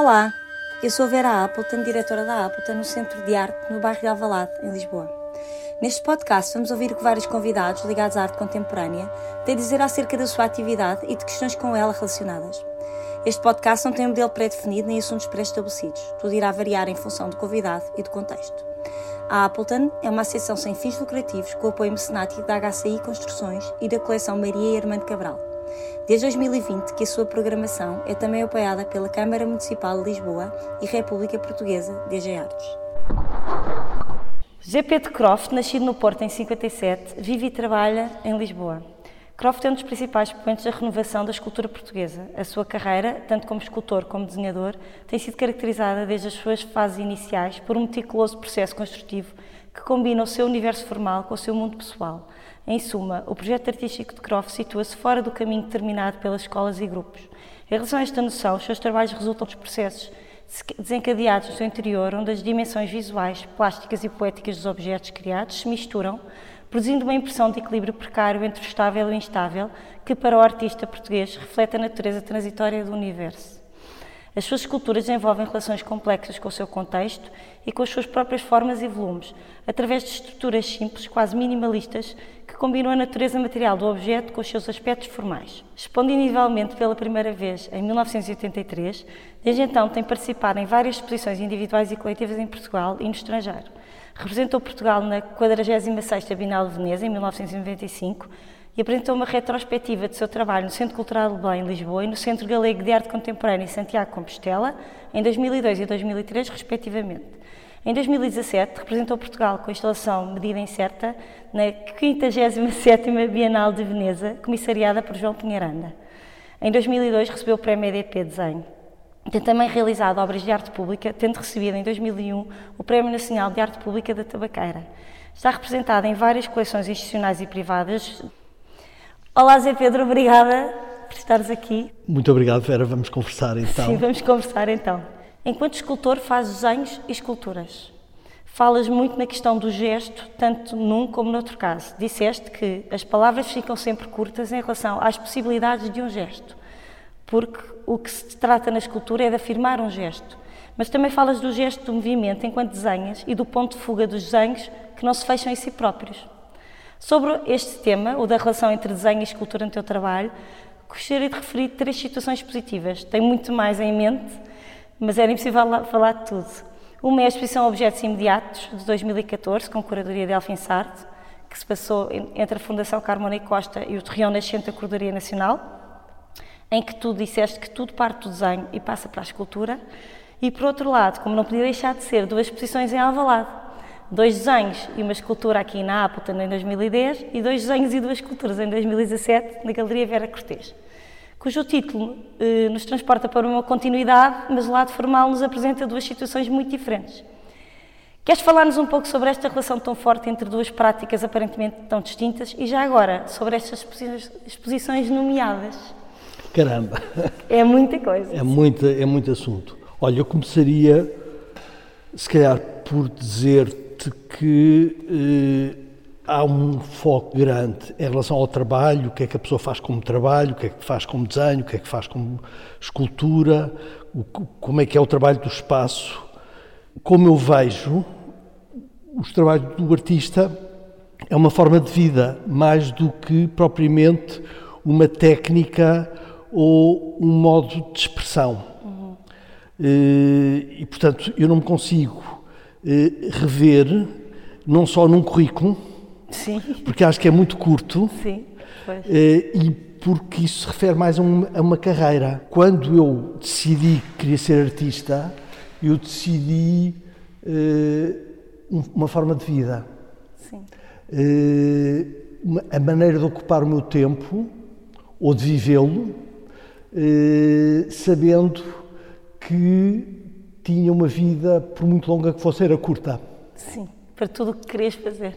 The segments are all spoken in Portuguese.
Olá, eu sou Vera Appleton, diretora da Appleton no Centro de Arte no bairro de Alvalade, em Lisboa. Neste podcast vamos ouvir o que vários convidados ligados à arte contemporânea têm a dizer acerca da sua atividade e de questões com ela relacionadas. Este podcast não tem um modelo pré-definido nem assuntos pré-estabelecidos. Tudo irá variar em função do convidado e do contexto. A Appleton é uma associação sem fins lucrativos com apoio mecenático da HCI Construções e da coleção Maria e Armando Cabral. Desde 2020 que a sua programação é também apoiada pela Câmara Municipal de Lisboa e República Portuguesa DG Artes. GP de Croft, nascido no Porto em 57, vive e trabalha em Lisboa. Croft é um dos principais expoentes da renovação da escultura portuguesa. A sua carreira, tanto como escultor como desenhador, tem sido caracterizada desde as suas fases iniciais por um meticuloso processo construtivo que combina o seu universo formal com o seu mundo pessoal. Em suma, o projeto artístico de Croft situa-se fora do caminho determinado pelas escolas e grupos. Em relação a esta noção, os seus trabalhos resultam dos processos desencadeados no seu interior, onde as dimensões visuais, plásticas e poéticas dos objetos criados se misturam, produzindo uma impressão de equilíbrio precário entre o estável e o instável, que para o artista português reflete a natureza transitória do universo. As suas esculturas desenvolvem relações complexas com o seu contexto e com as suas próprias formas e volumes, através de estruturas simples, quase minimalistas, combinam a natureza material do objeto com os seus aspectos formais. Expondo individualmente pela primeira vez em 1983, desde então tem participado em várias exposições individuais e coletivas em Portugal e no estrangeiro. Representou Portugal na 46ª Bienal de Veneza, em 1995, e apresentou uma retrospectiva do seu trabalho no Centro Cultural de em Lisboa, e no Centro Galego de Arte Contemporânea, em Santiago Compostela, em 2002 e 2003, respectivamente. Em 2017, representou Portugal com a instalação Medida Incerta na 57ª Bienal de Veneza, comissariada por João Pinheiranda. Em 2002, recebeu o Prémio EDP Desenho. Tem também realizado obras de arte pública, tendo recebido em 2001 o Prémio Nacional de Arte Pública da Tabaqueira. Está representada em várias coleções institucionais e privadas, Olá, Zé Pedro, obrigada por estares aqui. Muito obrigado, Vera. Vamos conversar então. Sim, vamos conversar então. Enquanto escultor, fazes desenhos e esculturas. Falas muito na questão do gesto, tanto num como noutro caso. Disseste que as palavras ficam sempre curtas em relação às possibilidades de um gesto, porque o que se trata na escultura é de afirmar um gesto. Mas também falas do gesto do movimento enquanto desenhas e do ponto de fuga dos desenhos que não se fecham em si próprios. Sobre este tema, o da relação entre desenho e escultura no teu trabalho, gostaria de referir três situações positivas. Tenho muito mais em mente, mas era impossível falar de tudo. Uma é a exposição Objetos Imediatos, de 2014, com curadoria de Elfim Sartre, que se passou entre a Fundação Carmona e Costa e o Torreão Nascente da Curadoria Nacional, em que tu disseste que tudo parte do desenho e passa para a escultura. E, por outro lado, como não podia deixar de ser, duas exposições em Alvalade, dois desenhos e uma escultura aqui na Appleton em 2010 e dois desenhos e duas esculturas em 2017 na Galeria Vera Cortês, cujo título eh, nos transporta para uma continuidade, mas o lado formal nos apresenta duas situações muito diferentes. Queres falar-nos um pouco sobre esta relação tão forte entre duas práticas aparentemente tão distintas e já agora sobre estas exposições nomeadas? Caramba! É muita coisa. É, muita, é muito assunto. Olha, eu começaria, se calhar, por dizer que eh, há um foco grande em relação ao trabalho, o que é que a pessoa faz como trabalho, o que é que faz como desenho, o que é que faz como escultura, o, como é que é o trabalho do espaço. Como eu vejo, o trabalho do artista é uma forma de vida, mais do que propriamente uma técnica ou um modo de expressão. Uhum. E, portanto, eu não me consigo eh, rever, não só num currículo, Sim. porque acho que é muito curto, Sim, eh, e porque isso se refere mais a uma, a uma, carreira. Quando eu decidi que queria ser artista, eu decidi eh, uma forma de vida. Sim. Uma, a maneira de ocupar o meu tempo, ou de vivê-lo, sabendo que tinha uma vida, por muito longa que fosse, era curta. Sim, para tudo o que querias fazer.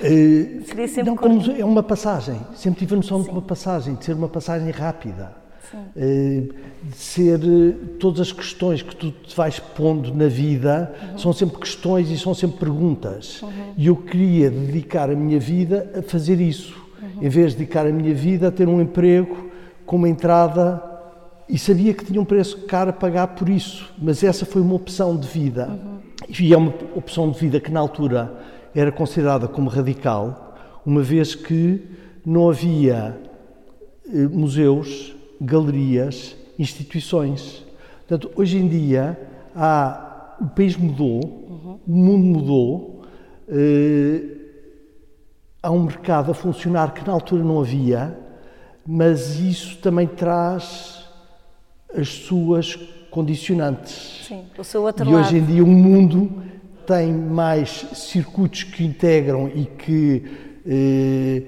Uh, não, como é uma passagem. Sempre tive a noção Sim. de uma passagem, de ser uma passagem rápida. Uh, de ser uh, todas as questões que tu te vais pondo na vida uhum. são sempre questões e são sempre perguntas. Uhum. E eu queria dedicar a minha vida a fazer isso, uhum. em vez de dedicar a minha vida a ter um emprego com uma entrada e sabia que tinha um preço caro a pagar por isso, mas essa foi uma opção de vida. Uhum. E é uma opção de vida que na altura era considerada como radical, uma vez que não havia eh, museus, galerias, instituições. Portanto, hoje em dia há, o país mudou, uhum. o mundo mudou, eh, há um mercado a funcionar que na altura não havia, mas isso também traz as suas condicionantes. Sim, o seu outro e lado. hoje em dia o mundo tem mais circuitos que integram e que eh,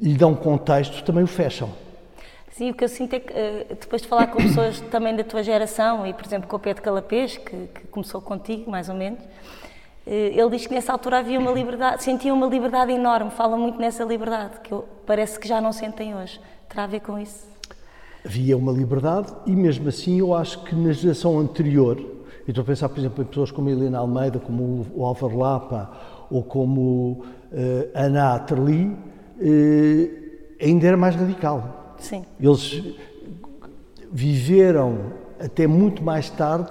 lhe dão contexto, também o fecham. Sim, o que eu sinto é que eh, depois de falar com pessoas também da tua geração e, por exemplo, com o Pedro Calapês, que, que começou contigo, mais ou menos, eh, ele diz que nessa altura havia uma liberdade, sentia uma liberdade enorme, fala muito nessa liberdade, que eu, parece que já não sentem hoje. Terá a ver com isso? Havia uma liberdade e mesmo assim eu acho que na geração anterior, e estou a pensar, por exemplo, em pessoas como a Helena Almeida, como o Álvaro Lapa ou como uh, Ana Atterley, uh, ainda era mais radical. Sim. Eles viveram até muito mais tarde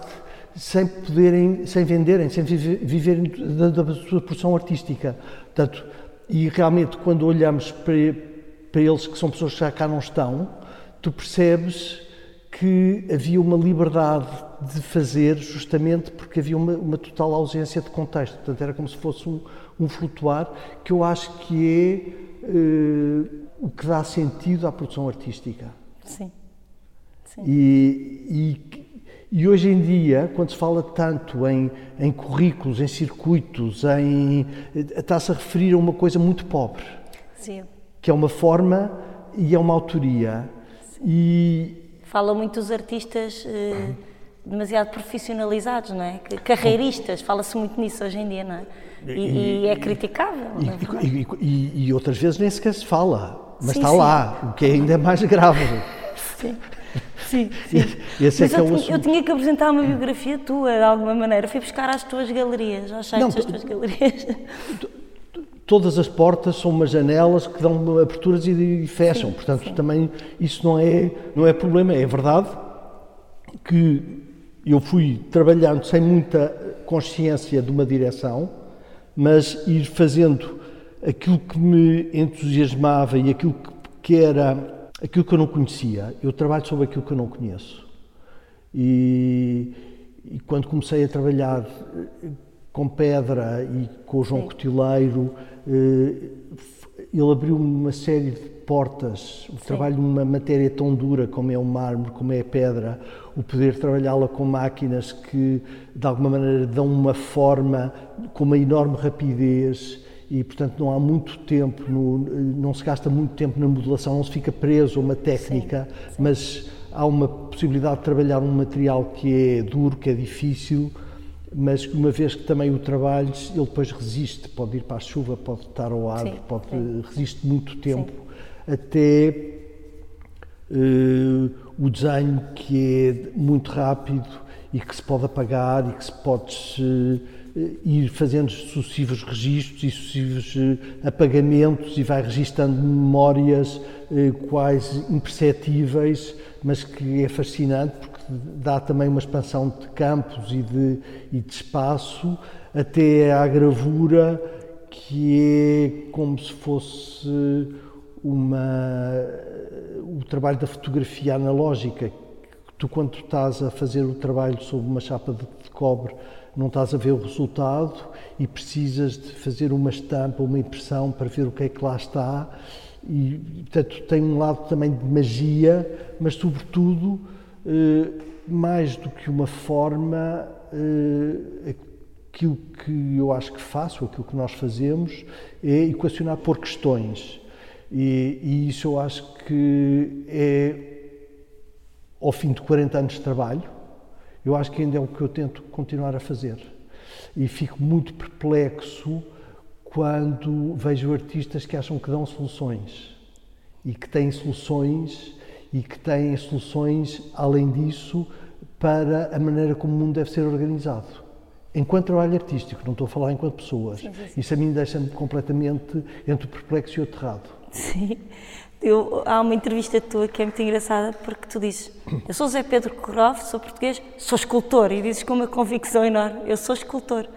sem poderem, sem venderem, sem viverem da, da sua produção artística. Portanto, e realmente quando olhamos para, para eles que são pessoas que já cá não estão, tu percebes que havia uma liberdade de fazer justamente porque havia uma, uma total ausência de contexto. Portanto, era como se fosse um, um flutuar que eu acho que é uh, o que dá sentido à produção artística. Sim. Sim. E, e, e, hoje em dia, quando se fala tanto em, em currículos, em circuitos, em, está-se a referir a uma coisa muito pobre. Sim. Que é uma forma e é uma autoria e fala muito dos artistas eh, demasiado profissionalizados, não é? Carreiristas, fala-se muito nisso hoje em dia, não é? E, e, e é criticável. E, e, e, outras vezes nem sequer se fala, mas sim, está sim. lá, o que é ainda mais grave. Sim. Sim, sim. Esse é Mas é eu, tinha, eu, tinha, que apresentar uma biografia tua, de alguma maneira. Fui buscar às tuas galerias, aos sites das tuas galerias todas as portas são umas janelas que dão aberturas e, fecham. Sim, Portanto, sim. também isso não é, não é problema. É verdade que eu fui trabalhando sem muita consciência de uma direção, mas ir fazendo aquilo que me entusiasmava e aquilo que era aquilo que eu não conhecia. Eu trabalho sobre aquilo que eu não conheço. E, e quando comecei a trabalhar com pedra e com o João Sim. Cotileiro, eh, ele abriu uma série de portas. O trabalho numa matéria tão dura como é o mármore, como é a pedra, o poder trabalhá-la com máquinas que, de alguma maneira, dão uma forma com uma enorme rapidez e, portanto, não há muito tempo, no, não se gasta muito tempo na modelação, não se fica preso a uma técnica, Sim. mas há uma possibilidade de trabalhar um material que é duro, que é difícil mas uma vez que também o trabalhos, ele depois resiste, pode ir para a chuva, pode estar ao ar, sim, pode, sim. resiste muito tempo, sim. até uh, o desenho que é muito rápido e que se pode apagar e que se pode uh, ir fazendo sucessivos registros e sucessivos uh, apagamentos e vai registando memórias quase imperceptíveis, mas que é fascinante porque dá também uma expansão de campos e de, e de espaço, até à gravura, que é como se fosse uma, o trabalho da fotografia analógica. Tu, quando estás a fazer o trabalho sobre uma chapa de, de cobre, não estás a ver o resultado e precisas de fazer uma estampa, uma impressão para ver o que é que lá está. E, portanto, tem um lado também de magia, mas, sobretudo, eh, mais do que uma forma, eh, aquilo que eu acho que faço, aquilo que nós fazemos, é equacionar por questões. E, e isso eu acho que é, ao fim de 40 anos de trabalho, eu acho que ainda é o que eu tento continuar a fazer. E fico muito perplexo quando vejo artistas que acham que dão soluções e que têm soluções e que têm soluções, além disso, para a maneira como o mundo deve ser organizado. Enquanto trabalho artístico, não estou a falar enquanto pessoas. Sim, sim, sim. Isso a mim deixa-me completamente entre perplexo e aterrado. Sim. eu, há uma entrevista tua que é muito engraçada porque tu dizes: Eu sou Zé Pedro Croft, sou português, sou escultor. E dizes com uma convicção enorme: Eu sou escultor.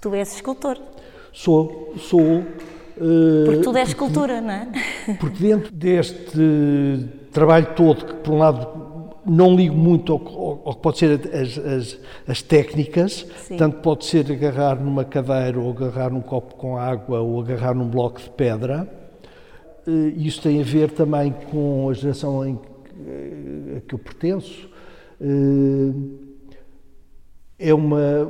Tu és escultor. Sou, sou. Uh, porque tudo é escultura, não é? Porque dentro deste trabalho todo, que por um lado não ligo muito ao, ao que pode ser as, as, as técnicas, Sim. tanto pode ser agarrar numa cadeira, ou agarrar num copo com água, ou agarrar num bloco de pedra. Eh, isso tem a ver também com a geração em eh, a que eu pertenço. Eh, é uma,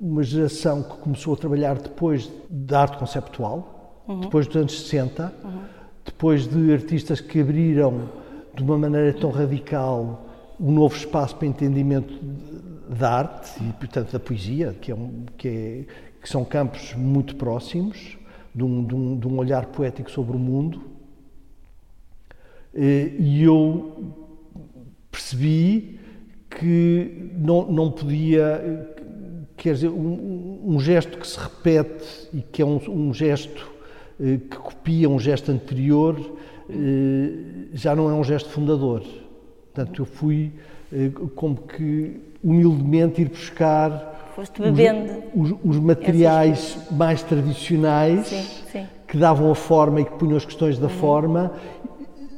uma geração que começou a trabalhar depois da arte conceptual, uhum. depois dos anos 60, uhum. depois de artistas que abriram de uma maneira tão radical um novo espaço para entendimento da arte e, portanto, da poesia, que, é um, que, é, que são campos muito próximos, de um, de, um, de um, olhar poético sobre o mundo. Eh, e eu percebi que não, não podia, quer dizer, um, um, gesto que se repete e que é um, um gesto eh, que copia um gesto anterior, eh, já não é um gesto fundador. Portanto, eu fui eh, como que humildemente ir buscar os, os, os, materiais mais tradicionais sim, sim. que davam a forma e que punham as questões da uhum. forma,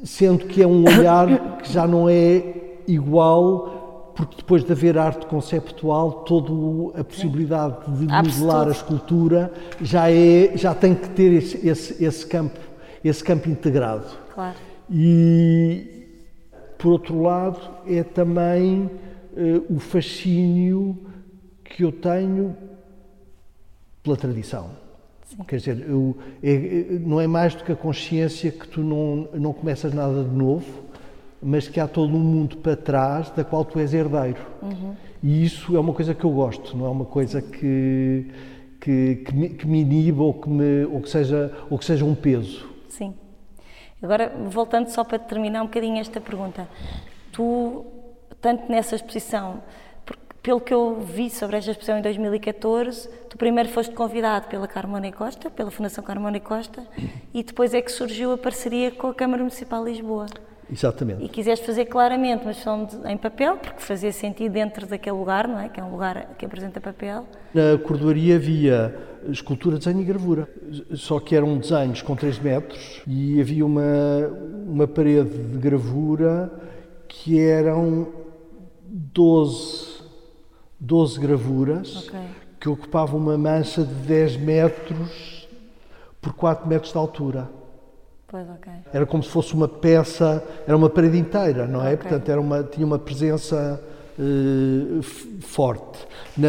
sendo que é um olhar que já não é igual, porque depois de haver arte conceptual, toda a possibilidade de modelar a escultura já, é, já tem que ter esse, esse, esse campo, esse campo integrado. Claro. E, por outro lado, é também uh, o fascínio que eu tenho pela tradição. Sim. Quer dizer, eu, é, é, não é mais do que a consciência que tu não, não começas nada de novo, mas que há todo um mundo para trás da qual tu és herdeiro. Uhum. E isso é uma coisa que eu gosto, não é uma coisa que, que, que, me, que me iniba ou que, me, ou, que seja, ou que seja um peso. Sim. Agora, voltando só para terminar um bocadinho esta pergunta, tu, tanto nessa exposição, pelo que eu vi sobre esta exposição em 2014, tu primeiro foste convidado pela Carmona Costa, pela Fundação Carmona Costa, e depois é que surgiu a parceria com a Câmara Municipal de Lisboa. Exatamente. E quiseste fazer claramente uma exposição em papel, porque fazia sentido dentro daquele lugar, não é? Que é um lugar que apresenta papel. Na cordoaria havia escultura, desenho e gravura, só que eram desenhos com 3 metros e havia uma, uma parede de gravura que eram 12, 12 gravuras okay. que ocupavam uma mancha de 10 metros por 4 metros de altura. Pois, okay. Era como se fosse uma peça, era uma parede inteira, não é? Okay. Portanto, era uma, tinha uma presença uh, forte. Na,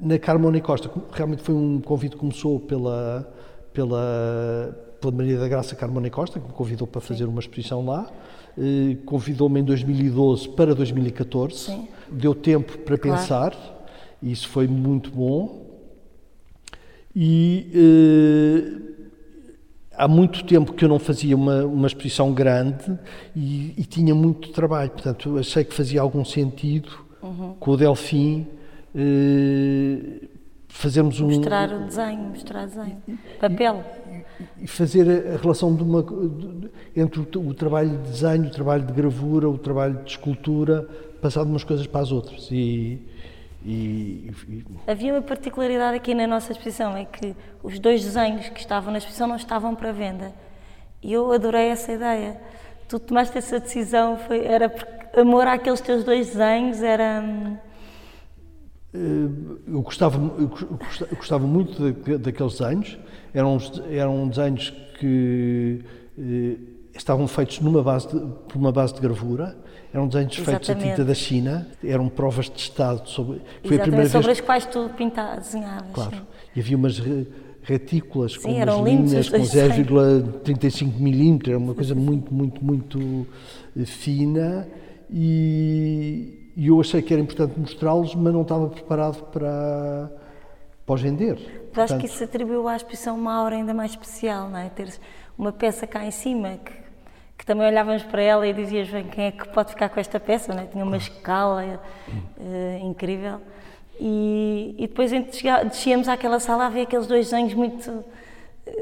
na Carmona Costa, realmente foi um convite que começou pela, pela, pela Maria da Graça Carmona Costa, que me convidou para fazer uma exposição lá. Uh, Convidou-me em 2012 para 2014. Sim. Deu tempo para claro. pensar, isso foi muito bom. E. Uh, há muito tempo que eu não fazia uma, uma exposição grande e, e, tinha muito trabalho, portanto achei que fazia algum sentido uhum. com o Delfim eh, fazermos um... Mostrar o desenho, mostrar o desenho, papel. E, fazer a, relação de uma, de, entre o, o, trabalho de desenho, o trabalho de gravura, o trabalho de escultura, passar de umas coisas para as outras e e, e... Havia uma particularidade aqui na nossa exposição, é que os dois desenhos que estavam na exposição não estavam para venda. E eu adorei essa ideia. Tu tomaste essa decisão, foi, era porque amor àqueles teus dois desenhos, era... Eh, eu gostava, eu gostava muito daqueles desenhos, eram, eram desenhos que eh, estavam feitos numa base de, por uma base de gravura, eram desenhos Exatamente. feitos a tinta da China, eram provas de estado sobre. Foi a primeira sobre vez... as quais tu pintava, desenhavas. Claro. Sim. E havia umas retículas sim, com umas linhas com 0,35 milímetros, era uma coisa muito, muito, muito eh, fina e, e eu achei que era importante mostrá-los, mas não estava preparado para, para os vender. Mas acho que isso atribuiu à exposição uma aura ainda mais especial, não é? Ter uma peça cá em cima que que também olhávamos para ela e dizias, bem, quem é que pode ficar com esta peça? Não é? Tinha uma escala uh, incrível. E, e depois descíamos àquela sala a ver aqueles dois desenhos muito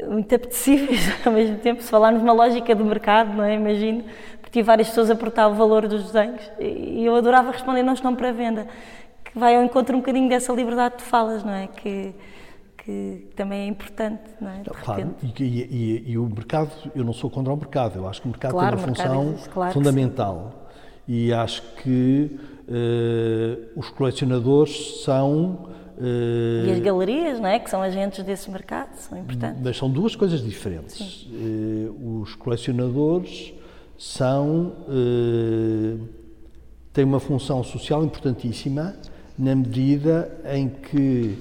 muito apetecíveis ao mesmo tempo, se falarmos na lógica do mercado, não é? Imagino, tive várias pessoas a aportar o valor dos desenhos e eu adorava responder não estão para venda, que vai ao encontro um bocadinho dessa liberdade de falas, não é? Que, que também é importante, não é? claro, e, e, e, o mercado, eu não sou contra o mercado, eu acho que o mercado claro, tem uma função existe, claro fundamental e acho que uh, os colecionadores são Uh, e as galerias, não é? Que são agentes desse mercado, são importantes. Mas são duas coisas diferentes. Uh, os colecionadores são. Uh, têm uma função social importantíssima na medida em que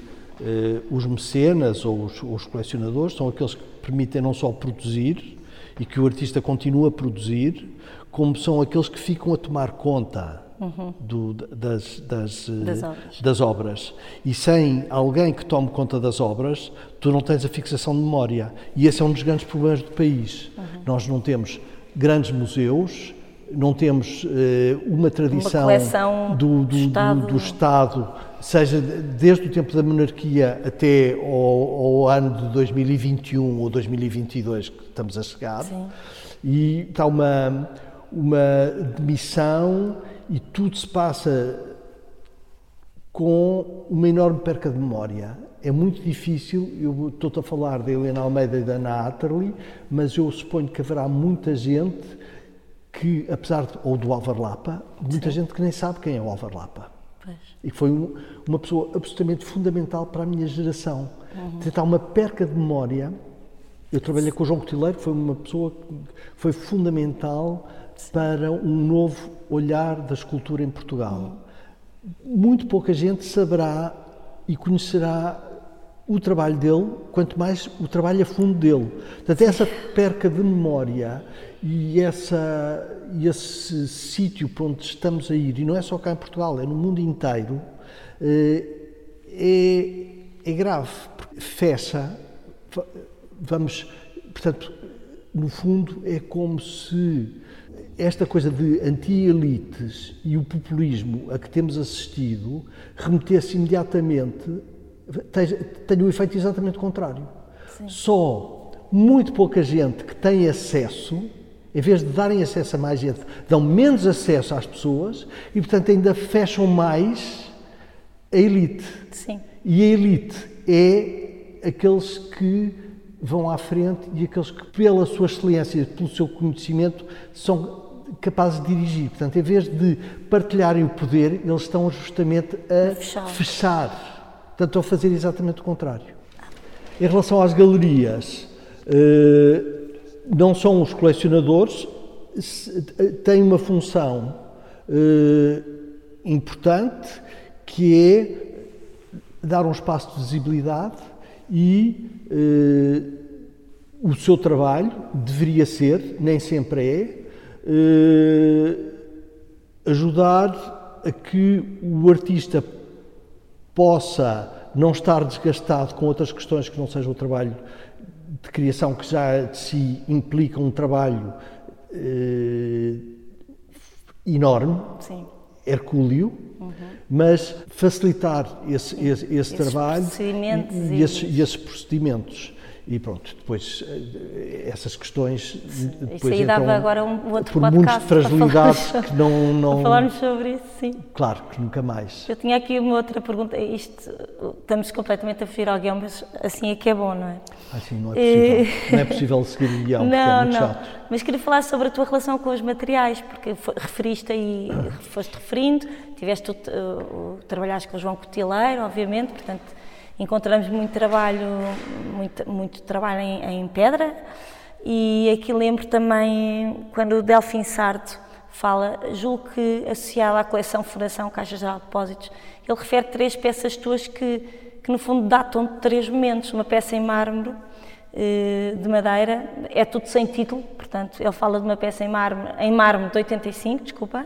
os mecenas ou os, os colecionadores são aqueles que permitem não só produzir e que o artista continua a produzir, como são aqueles que ficam a tomar conta uhum. do, das, das, das, obras. das, obras. E sem alguém que tome conta das obras, tu não tens a fixação de memória. E esse é um dos grandes problemas do país. Uhum. Nós não temos grandes museus, não temos uh, uma tradição uma do, do, Estado. Do, do, Estado. seja desde o tempo da monarquia até ao, ao, ano de 2021 ou 2022 que estamos a chegar. Sim. E está uma, uma demissão e tudo se passa com uma enorme perca de memória. É muito difícil, eu estou a falar da Helena Almeida e da Ana Atterley, mas eu suponho que haverá muita gente que, apesar de, ou do Álvaro Lapa, muita Sim. gente que nem sabe quem é o Álvaro Lapa. Pois. E que foi um, uma pessoa absolutamente fundamental para a minha geração. Uhum. Tentar uma perca de memória. Eu trabalhei com o João Cotileiro, que foi uma pessoa que foi fundamental para um novo olhar da escultura em Portugal. Muito pouca gente saberá e conhecerá o trabalho dele, quanto mais o trabalho a fundo dele. Portanto, essa perca de memória e essa, esse sítio para onde estamos a ir, e não é só cá em Portugal, é no mundo inteiro, eh, é, é grave. Fecha, vamos, portanto, no fundo, é como se esta coisa de anti-elites e o populismo a que temos assistido remetesse imediatamente, tem o efeito exatamente contrário. Sim. Só muito pouca gente que tem acesso, em vez de darem acesso a mais gente, dão menos acesso às pessoas e, portanto, ainda fecham mais a elite. Sim. E a elite é aqueles que vão à frente e aqueles que, pela sua excelência, pelo seu conhecimento, são capazes de dirigir. Portanto, em vez de partilharem o poder, eles estão justamente a, fechar. fechar. A fazer exatamente o contrário. Em relação às galerias, eh, não são os colecionadores, têm uma função eh, importante que é dar um espaço de visibilidade e eh, o seu trabalho deveria ser, nem sempre é, ajudar a que o artista possa não estar desgastado com outras questões que não sejam o trabalho de criação, que já de si implica um trabalho eh, enorme, Sim. hercúleo, uhum. mas facilitar esse, esse, esse trabalho e, e, esses, e esses procedimentos. E pronto, depois eh, essas questões. Depois isso aí dava agora um outro por podcast. Por fragilidade que não. não falarmos sobre isso, sim. Claro, que nunca mais. Eu tinha aqui uma outra pergunta. Isto, estamos completamente a fugir ao guião, mas assim é que é bom, não é? Assim não é possível. não é possível seguir o guião, não, porque é muito não. chato. Mas queria falar sobre a tua relação com os materiais, porque referiste aí, foste referindo, tiveste o trabalhaste com o João Cotileiro, obviamente, portanto encontramos muito trabalho, muito, muito trabalho em, em pedra e aqui lembro também quando o Delfim Sardo fala, julgo que associado à coleção Fundação Caixa Geral de Depósitos, ele refere três peças tuas que, que no fundo datam de três momentos, uma peça em mármore eh, de madeira, é tudo sem título, portanto, ele fala de uma peça em mármore, em mármore de 85, desculpa,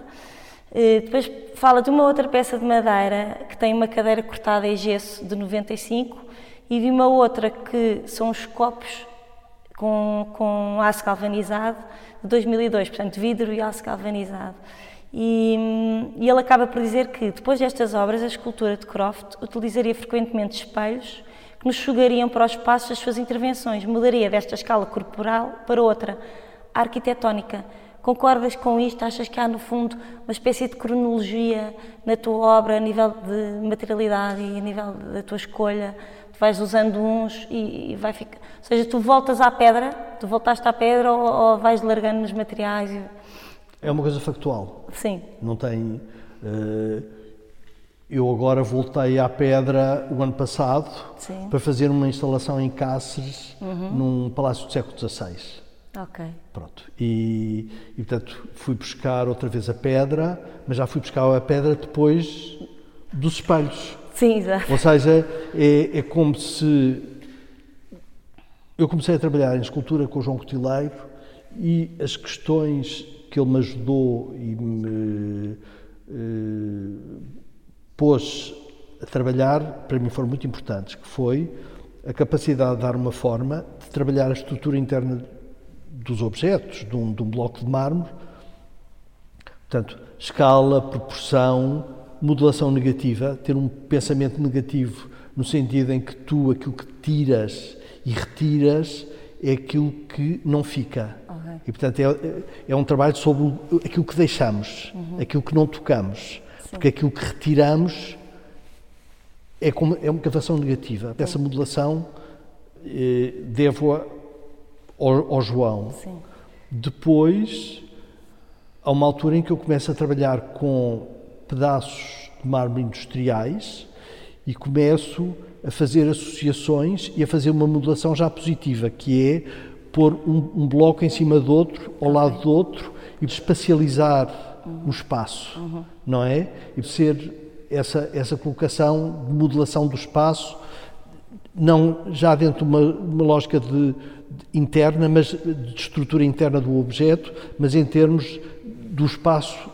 depois fala de uma outra peça de madeira que tem uma cadeira cortada em gesso de 95 e de uma outra que são os copos com, com aço galvanizado de 2002, portanto vidro e aço galvanizado. E, e, ele acaba por dizer que depois destas obras a escultura de Croft utilizaria frequentemente espelhos que nos sugariam para o espaço as suas intervenções. Mudaria desta escala corporal para outra, arquitetónica. Concordas com isto? Achas que há, no fundo, uma espécie de cronologia na tua obra, a nível de materialidade e a nível da tua escolha? Tu vais usando uns e, e vai ficar. Ou seja, tu voltas à pedra, tu voltaste à pedra ou, ou vais largando nos materiais? E... É uma coisa factual. Sim. Não tem. Uh, eu agora voltei à pedra o ano passado Sim. para fazer uma instalação em Cáceres, uhum. num palácio do século XVI. Ok. Pronto. E, e, portanto fui buscar outra vez a pedra, mas já fui buscar a pedra depois dos espelhos. Sim, exato. Ou seja, é, é como se. Eu comecei a trabalhar em escultura com o João Cotileiro e as questões que ele me ajudou e me eh, pôs a trabalhar, para mim foram muito importantes, que foi a capacidade de dar uma forma de trabalhar a estrutura interna dos objetos, de um, de um bloco de mármore. Portanto, escala, proporção, modulação negativa, ter um pensamento negativo no sentido em que tu aquilo que tiras e retiras é aquilo que não fica. Okay. E, portanto, é, é, um trabalho sobre aquilo que deixamos, uhum. aquilo que não tocamos. Sim. Porque aquilo que retiramos é, como, é uma cavação negativa. Essa modulação eh, devo-a ao, ao João. Sim. Depois, há uma altura em que eu começo a trabalhar com pedaços de mármore industriais e começo a fazer associações e a fazer uma modulação já positiva, que é pôr um, um bloco em cima do outro, ao lado do outro e espacializar uhum. o espaço, uhum. não é? E ser essa, essa colocação de modulação do espaço, não já dentro de uma, uma lógica de, interna, mas de estrutura interna do objeto, mas em termos do espaço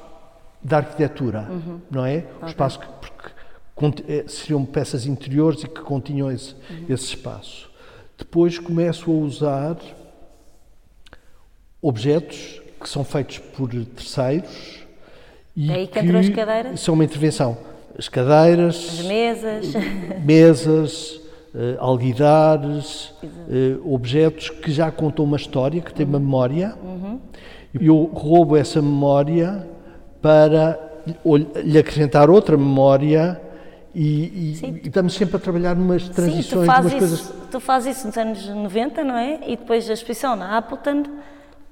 da arquitetura, uhum. não é? Okay. O espaço que porque, eh, seriam peças interiores e que continham esse, uhum. esse espaço. Depois começo a usar objetos que são feitos por terceiros e é que, que são uma intervenção. As cadeiras, as mesas, mesas alguidares, uh, objetos que já contam uma história, que têm uma memória. Uhum. Eu roubo essa memória para lhe acrescentar outra memória e, e, e, estamos sempre a trabalhar numas transições, Sim, tu umas coisas. Tu fazes isso nos anos 90, não é? E depois a exposição na Appleton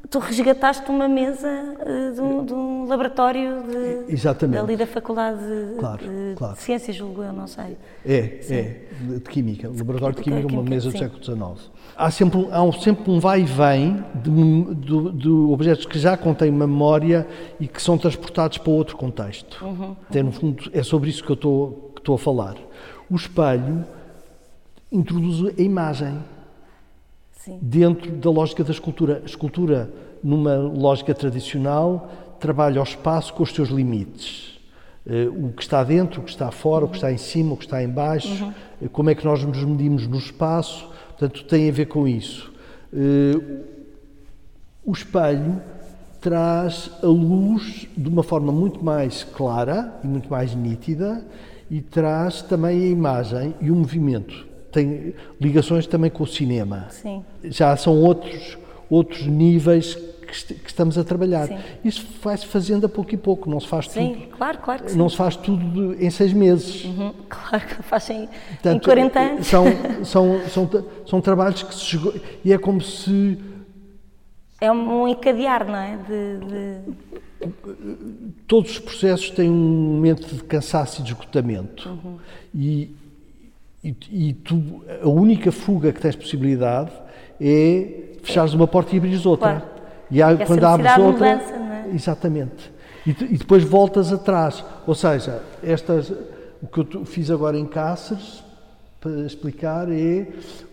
tu resgataste uma mesa uh, de, um, de, um, laboratório de, Exatamente. ali da Faculdade claro, de, claro. de Ciências, julgo eu, não sei. É, Sim. é, de Química, laboratório de Química, uma mesa do sim. século XIX. Há sempre, há um, sempre um vai e vem de, de, de, objetos que já contêm memória e que são transportados para outro contexto. Uhum. Até, no fundo, é sobre isso que eu estou, que estou a falar. O espelho introduz a imagem Sim. dentro da lógica da escultura. A escultura, numa lógica tradicional, trabalha o espaço com os seus limites. Uh, o que está dentro, o que está fora, o que está em cima, o que está em baixo, uhum. uh, como é que nós nos medimos no espaço, portanto, tem a ver com isso. Uh, o espelho traz a luz de uma forma muito mais clara e muito mais nítida e traz também a imagem e o movimento tem ligações também com o cinema. Sim. Já são outros, outros níveis que, que estamos a trabalhar. Sim. Isso vai-se fazendo a pouco e pouco, não se faz sim, tudo. claro, claro que sim. Não se faz tudo em seis meses. Uhum, claro que faz em, Portanto, em 40 anos. São, são, são, são trabalhos que se chegou, e é como se é um encadear, não é? De, de... Todos os processos têm um momento de cansaço e de esgotamento. Uhum. E, e, e, tu, a única fuga que tens possibilidade é fechares uma porta e abrires outra. Claro. E há, quando abres outra. Mudança, não é? Exatamente. E, e, depois voltas atrás. Ou seja, estas, o que eu fiz agora em Cáceres, para explicar, é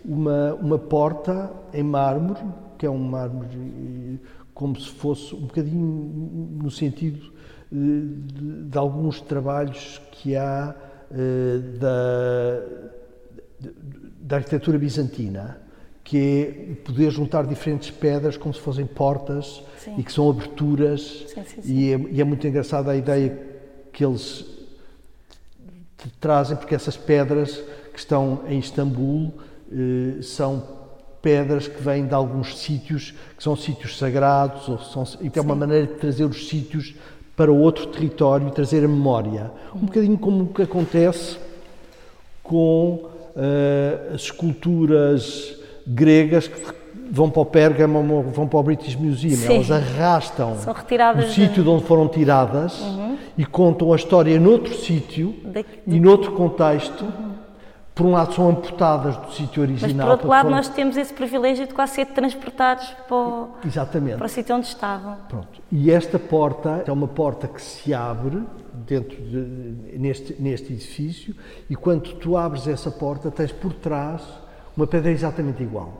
uma, uma porta em mármore, que é um mármore como se fosse um bocadinho no sentido de, de, de alguns trabalhos que há uh, da, da arquitetura bizantina, que é poder juntar diferentes pedras como se fossem portas sim. e que são aberturas. Sim, sim, e é, e, é, muito engraçada a ideia que eles trazem, porque essas pedras que estão em Istambul eh, são pedras que vêm de alguns sítios que são sítios sagrados ou são, e que é uma maneira de trazer os sítios para outro território e trazer a memória. Um bocadinho como o que acontece com uh, as esculturas gregas que vão para o Pérgamo vão para o British Museum. Sim. Elas arrastam o sítio de onde foram tiradas uhum. e contam a história noutro sítio e noutro contexto. Uhum. Por um lado são amputadas do sítio original. Mas por outro lado nós temos esse privilégio de quase ser transportados para o, Exatamente. para o sítio onde estavam. Pronto. E esta porta é uma porta que se abre dentro de, neste, neste edifício e quando tu abres essa porta tens por trás uma pedra exatamente igual.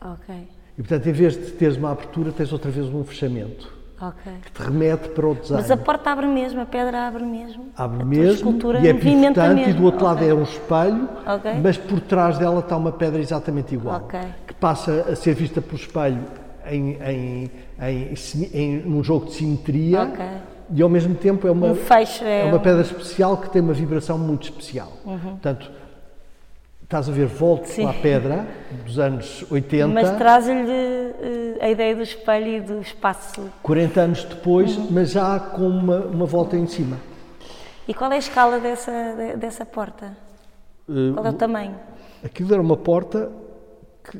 Ok. E portanto, em vez de teres uma abertura, tens outra vez um fechamento. Ok. Que te remete para o design. Mas a porta abre mesmo, a pedra abre mesmo. Abre a mesmo. E é pivotante e do outro lado é um espelho, okay. mas por trás dela está uma pedra exatamente igual. Okay. Que passa a ser vista pelo espelho em, em, em, em, num jogo de simetria. Okay. E ao mesmo tempo é uma, um fecho, é, é uma pedra especial que tem uma vibração muito especial. Uhum. Portanto, estás a ver, volto Sim. à pedra dos anos 80. Mas traz-lhe uh, a ideia do espelho e do espaço. 40 anos depois, uhum. mas já com uma, uma volta em cima. E qual é a escala dessa, dessa porta? Uh, qual é o tamanho? Aquilo era uma porta que,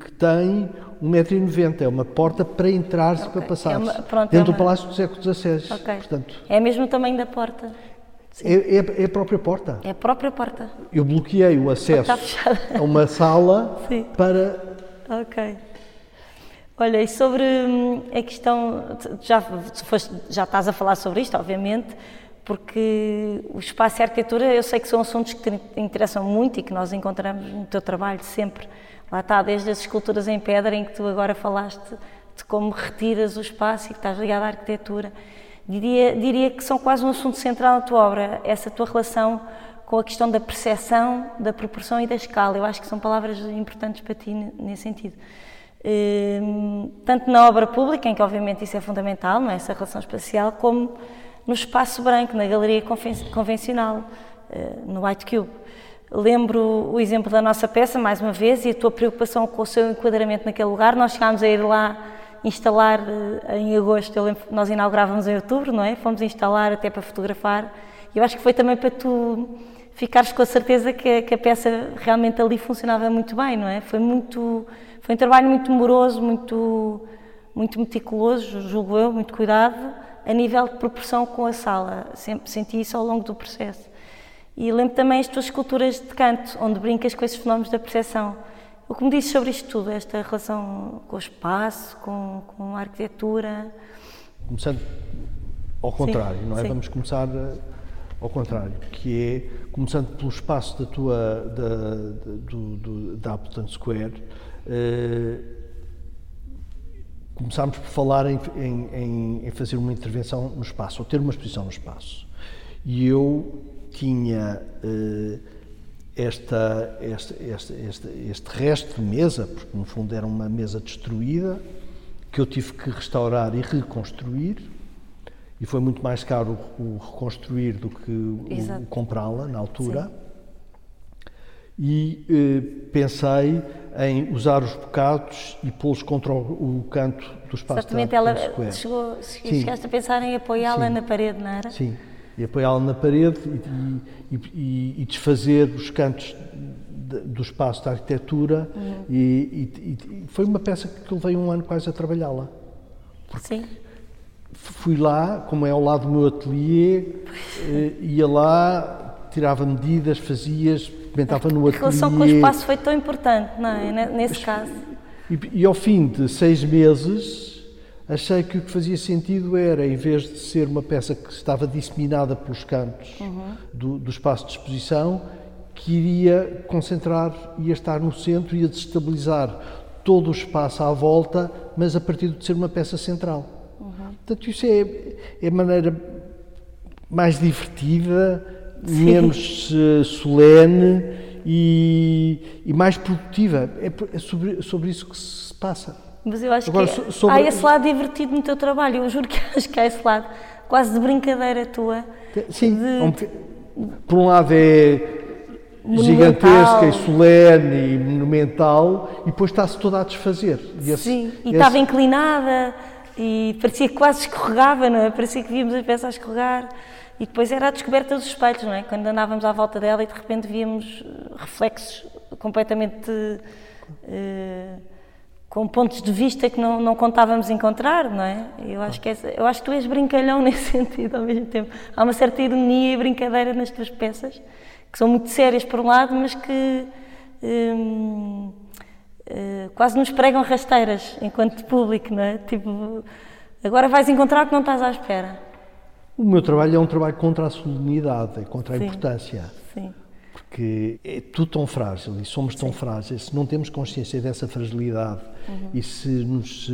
que tem 1,90m. É uma porta para entrar-se, okay. para passar-se. É dentro é uma... do Palácio do século XVI. Okay. Portanto, é mesmo o tamanho da porta? É, é, é, a própria porta. É a própria porta. Eu bloqueei o acesso a uma sala Sim. para. Ok. Olha, e sobre hum, a questão, já, foste, já estás a falar sobre isto, obviamente, porque o espaço e a arquitetura eu sei que são assuntos que te interessam muito e que nós encontramos no teu trabalho sempre. Lá está, desde as esculturas em pedra em que tu agora falaste de como retiras o espaço e que estás ligado à arquitetura. Diria, diria que são quase um assunto central na tua obra, essa tua relação com a questão da percepção, da proporção e da escala. Eu acho que são palavras importantes para ti nesse sentido. Hum, tanto na obra pública, em que obviamente isso é fundamental, não é? essa relação espacial, como no espaço branco, na galeria convencional, eh, no White Cube. Lembro o exemplo da nossa peça, mais uma vez, e a tua preocupação com o seu enquadramento naquele lugar. Nós chegámos a ir lá instalar eh, em agosto, lembro, nós inaugurávamos em outubro, não é? Fomos instalar até para fotografar. E eu acho que foi também para tu ficares com a certeza que, que, a peça realmente ali funcionava muito bem, não é? Foi muito, foi um trabalho muito moroso, muito, muito meticuloso, julgo eu, muito cuidado, a nível de proporção com a sala. Sempre senti isso ao longo do processo. E lembro também as tuas esculturas de canto, onde brincas com esses fenómenos da percepção. O que me dizes sobre isto tudo, esta relação com o espaço, com, com a arquitetura? Começando ao contrário, sim, não é? Sim. Vamos começar eh, ao contrário, que é começando pelo espaço da tua da, do, do, da Appleton Square. Eh, começámos por falar em, em, em, fazer uma intervenção no espaço, ou ter uma exposição no espaço. E eu tinha eh, esta, este, este resto de mesa, porque no fundo era uma mesa destruída, que eu tive que restaurar e reconstruir, e foi muito mais caro o reconstruir do que comprá-la na altura. Sim. E eh, pensei em usar os bocados e pô-los contra o, o, canto do espaço Exatamente, ela chegou, chegaste a pensar em apoiá-la na parede, não era? Sim, e apoiá-la na parede e, e, e, desfazer os cantos do espaço da arquitetura uhum. e, e, foi uma peça que levei um ano quase a trabalhá-la. Sim. Fui lá, como é ao lado do meu ateliê, eh, ia lá, tirava medidas, fazia, experimentava no ateliê. A relação com o espaço foi tão importante, não é? Nesse caso. E, e ao fim de seis meses, achei que o que fazia sentido era, em vez de ser uma peça que estava disseminada pelos cantos uhum. do, do, espaço de exposição, que iria concentrar, ia estar no centro, ia desestabilizar todo o espaço à volta, mas a partir de ser uma peça central. Uhum. Portanto, isso é, é a maneira mais divertida, Sim. menos uh, solene e, e, mais produtiva. É, é sobre, sobre isso que se passa. Mas eu acho Agora, que sobre... há esse lado divertido no teu trabalho, eu juro que acho que há esse lado quase de brincadeira tua. Sim, de... por um lado é gigantesca e solene e monumental e depois está-se toda a desfazer. Esse, Sim, e esse... estava inclinada e parecia que quase escorregava, não é? Parecia que víamos as peças a escorregar. E depois era a descoberta dos espelhos, não é? Quando andávamos à volta dela e de repente víamos reflexos completamente. Uh, com pontos de vista que não, não contávamos encontrar, não é? Eu acho, que essa, eu acho que tu és brincalhão nesse sentido ao mesmo tempo. Há uma certa ironia e brincadeira nas tuas peças, que são muito sérias por um lado, mas que hum, hum, quase nos pregam rasteiras enquanto público, não é? Tipo, agora vais encontrar o que não estás à espera. O meu trabalho é um trabalho contra a solenidade, contra a Sim. importância. Sim porque é tudo tão frágil e somos tão Sim. frágeis, se não temos consciência dessa fragilidade uhum. e se nos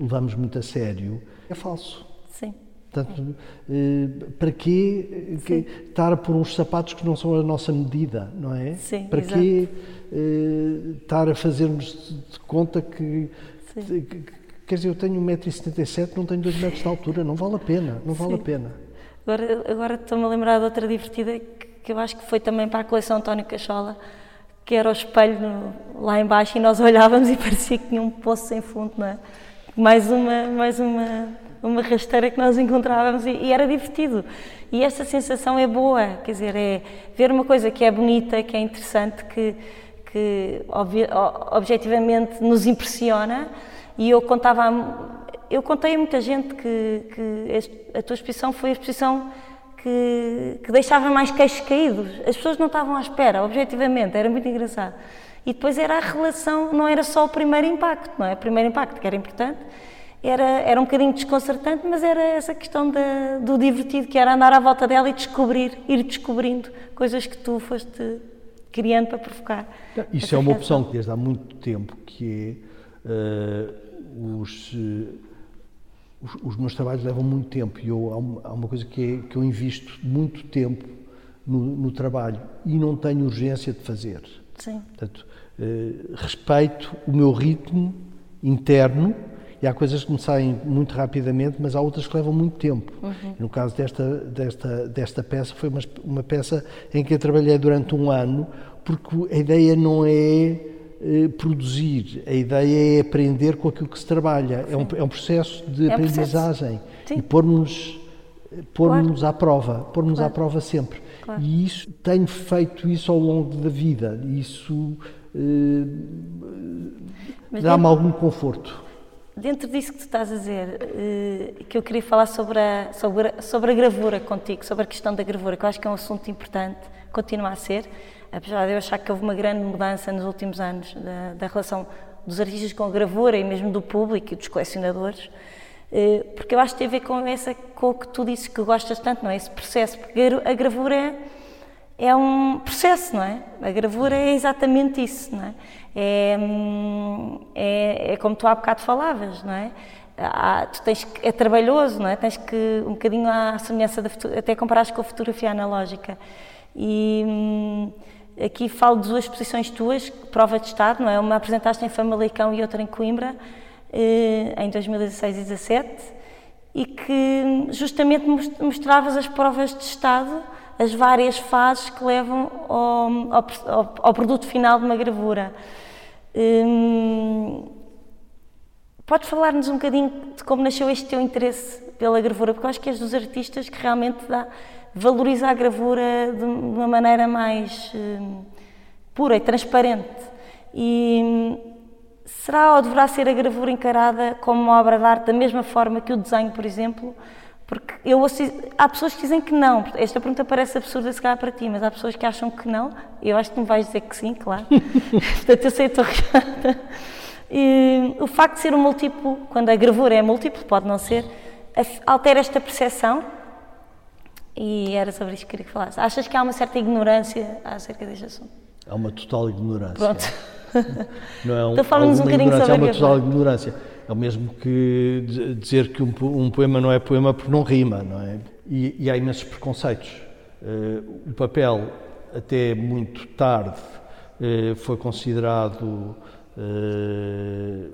levamos muito a sério, é falso. Sim. Portanto, eh, para quê que, estar por uns sapatos que não são a nossa medida, não é? Sim, para exato. quê eh, estar a fazermos de conta que, que quer dizer, eu tenho 1,77m, não tenho 2 metros de altura, não vale a pena, não vale Sim. a pena. Agora, agora estou-me a lembrar de outra divertida que que eu acho que foi também para a coleção António Cachola, que era o espelho no, lá embaixo e nós olhávamos e parecia que tinha um poço sem fundo, não é? Mais uma, mais uma, uma rasteira que nós encontrávamos e, e, era divertido. E essa sensação é boa, quer dizer, é ver uma coisa que é bonita, que é interessante, que, que obje, objetivamente nos impressiona. E eu contava, eu contei a muita gente que, que a tua exposição foi a exposição que, que deixava mais queixos caídos. As pessoas não estavam à espera, objetivamente, era muito engraçado. E depois era a relação, não era só o primeiro impacto, não é? O primeiro impacto que era importante, era, era um bocadinho desconcertante, mas era essa questão da, do divertido, que era andar à volta dela e descobrir, ir descobrindo coisas que tu foste criando para provocar. Isso é uma opção que desde há muito tempo, que é uh, os. Os, os, meus trabalhos levam muito tempo e eu, há, uma, coisa que, é, que eu invisto muito tempo no, no, trabalho e não tenho urgência de fazer. Sim. Portanto, eh, respeito o meu ritmo interno e há coisas que me saem muito rapidamente, mas há outras que levam muito tempo. Uhum. No caso desta, desta, desta peça, foi uma, uma peça em que eu trabalhei durante um ano, porque a ideia não é produzir, a ideia é aprender com aquilo que se trabalha. É um, é um processo de é aprendizagem e pôr-nos pôr claro. à prova, pôr-nos claro. à prova sempre. Claro. E isso, tenho feito isso ao longo da vida. Isso eh, dá-me algum conforto. Dentro disso que tu estás a dizer, eh, que eu queria falar sobre a, sobre, sobre a gravura contigo, sobre a questão da gravura, que eu acho que é um assunto importante, continua a ser apesar de eu achar que houve uma grande mudança nos últimos anos da, da relação dos artistas com a gravura e mesmo do público e dos colecionadores, eh, porque eu acho que tem a ver com, essa, com o que tu dizes que gostas tanto, não é? Esse processo, porque a gravura é, é um processo, não é? A gravura é exatamente isso, não é? É, hum, é, é como tu há bocado falavas, não é? Há, tu tens é trabalhoso, não é? Tens que, um bocadinho à semelhança da até comparares com a fotografia analógica. E, hum, Aqui falo de duas exposições tuas, prova de estado, não é? Uma apresentaste em Famalicão e outra em Coimbra, eh, em 2016 e 2017, e que justamente mostravas as provas de estado, as várias fases que levam ao, ao, ao produto final de uma gravura. Hum, Podes falar-nos um bocadinho de como nasceu este teu interesse pela gravura, porque eu acho que és dos artistas que realmente dá, valoriza a gravura de uma maneira mais uh, pura e transparente. E um, será ou deverá ser a gravura encarada como uma obra de arte da mesma forma que o desenho, por exemplo? Porque eu ouço, há pessoas que dizem que não. Esta pergunta parece absurda se calhar para ti, mas há pessoas que acham que não. Eu acho que me vais dizer que sim, claro. Portanto, eu sei a tua resposta. E, o facto de ser um múltiplo, quando a gravura é múltiplo, pode não ser, altera esta percepção e era sobre isso que queria que falasse. Achas que há uma certa ignorância acerca deste assunto? Há uma total ignorância. Pronto. Não é um, então fala-nos um bocadinho sobre É uma total ignorância. É o mesmo que dizer que um, um, poema não é poema porque não rima, não é? E, e há imensos preconceitos. Uh, o papel, até muito tarde, uh, foi considerado uh,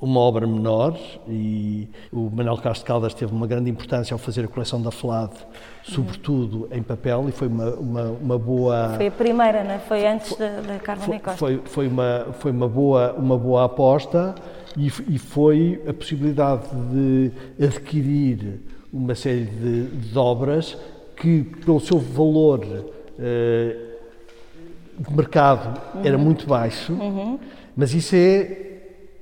uma obra menor e o Manuel Castro Caldas teve uma grande importância ao fazer a coleção da FLAD, sobretudo em papel, e foi uma, uma, uma boa... Foi a primeira, não é? Foi antes da, da Carmen Costa. Foi, foi, uma, foi uma, boa, uma boa aposta e, e foi a possibilidade de adquirir uma série de, de obras que, pelo seu valor eh, de mercado, uhum. era muito baixo, uhum. mas isso é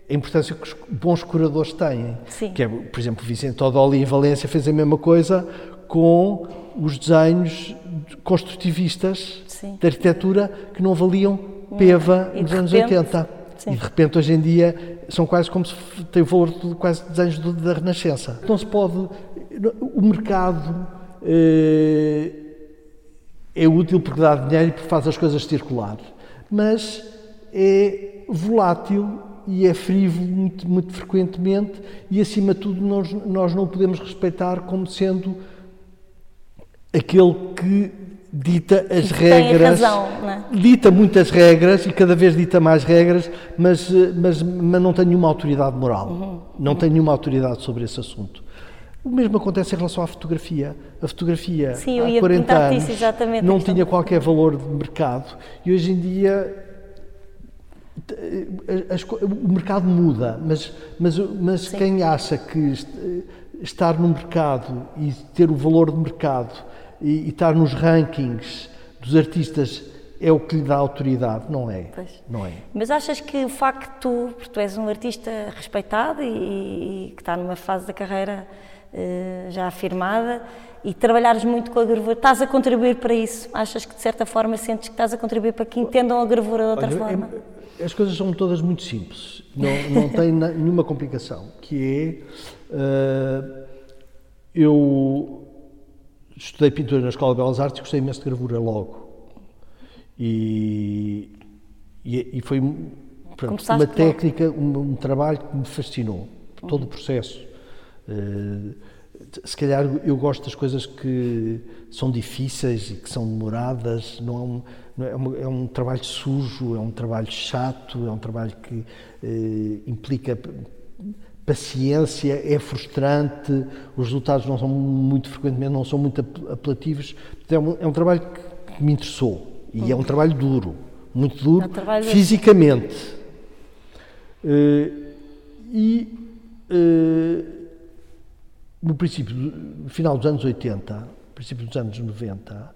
a importância que os bons curadores têm. Sim. Que é, por exemplo, Vicente Odoli em Valência fez a mesma coisa com os desenhos construtivistas Sim. de arquitetura que não valiam peva nos anos repente, 80. Sim. E de repente, hoje em dia, são quase como se têm o valor de quase desenhos da Renascença. Não se pode. O mercado eh, é útil porque dá dinheiro e porque faz as coisas circular, mas é volátil e é frívolo muito, muito frequentemente e, acima de tudo, nós, nós não podemos respeitar como sendo aquele que dita as regras, razão, é? dita muitas regras e cada vez dita mais regras, mas, mas, mas não tem nenhuma autoridade moral, uhum. não tem nenhuma autoridade sobre esse assunto. O mesmo acontece em relação à fotografia. A fotografia Sim, há 40 anos não tinha qualquer valor de mercado e hoje em dia as, o mercado muda, mas, mas, mas quem acha que estar no mercado e ter o valor de mercado e, e, estar nos rankings dos artistas é o que lhe dá autoridade, não é? Pois. Não é. Mas achas que o facto de tu, porque tu és um artista respeitado e, e que está numa fase da carreira uh, já afirmada e trabalhares muito com a gravura, estás a contribuir para isso? Achas que de certa forma sentes que estás a contribuir para que entendam a gravura de outra Olha, forma? É, as coisas são todas muito simples, não, não tem nenhuma complicação, que é, uh, eu estudei pintura na Escola de Belas Artes e gostei imenso de gravura logo. E, e, e foi pronto, uma técnica, um, um, trabalho que me fascinou, todo o processo. Uh, se calhar eu gosto das coisas que são difíceis e que são demoradas, não é um, não é, um, é um trabalho sujo, é um trabalho chato, é um trabalho que eh, implica paciência, é frustrante, os resultados não são muito frequentemente, não são muito apelativos. É um, é um trabalho que me interessou e uhum. é um trabalho duro, muito duro é um fisicamente. Uh, e uh, no princípio, no final dos anos 80, princípio dos anos 90,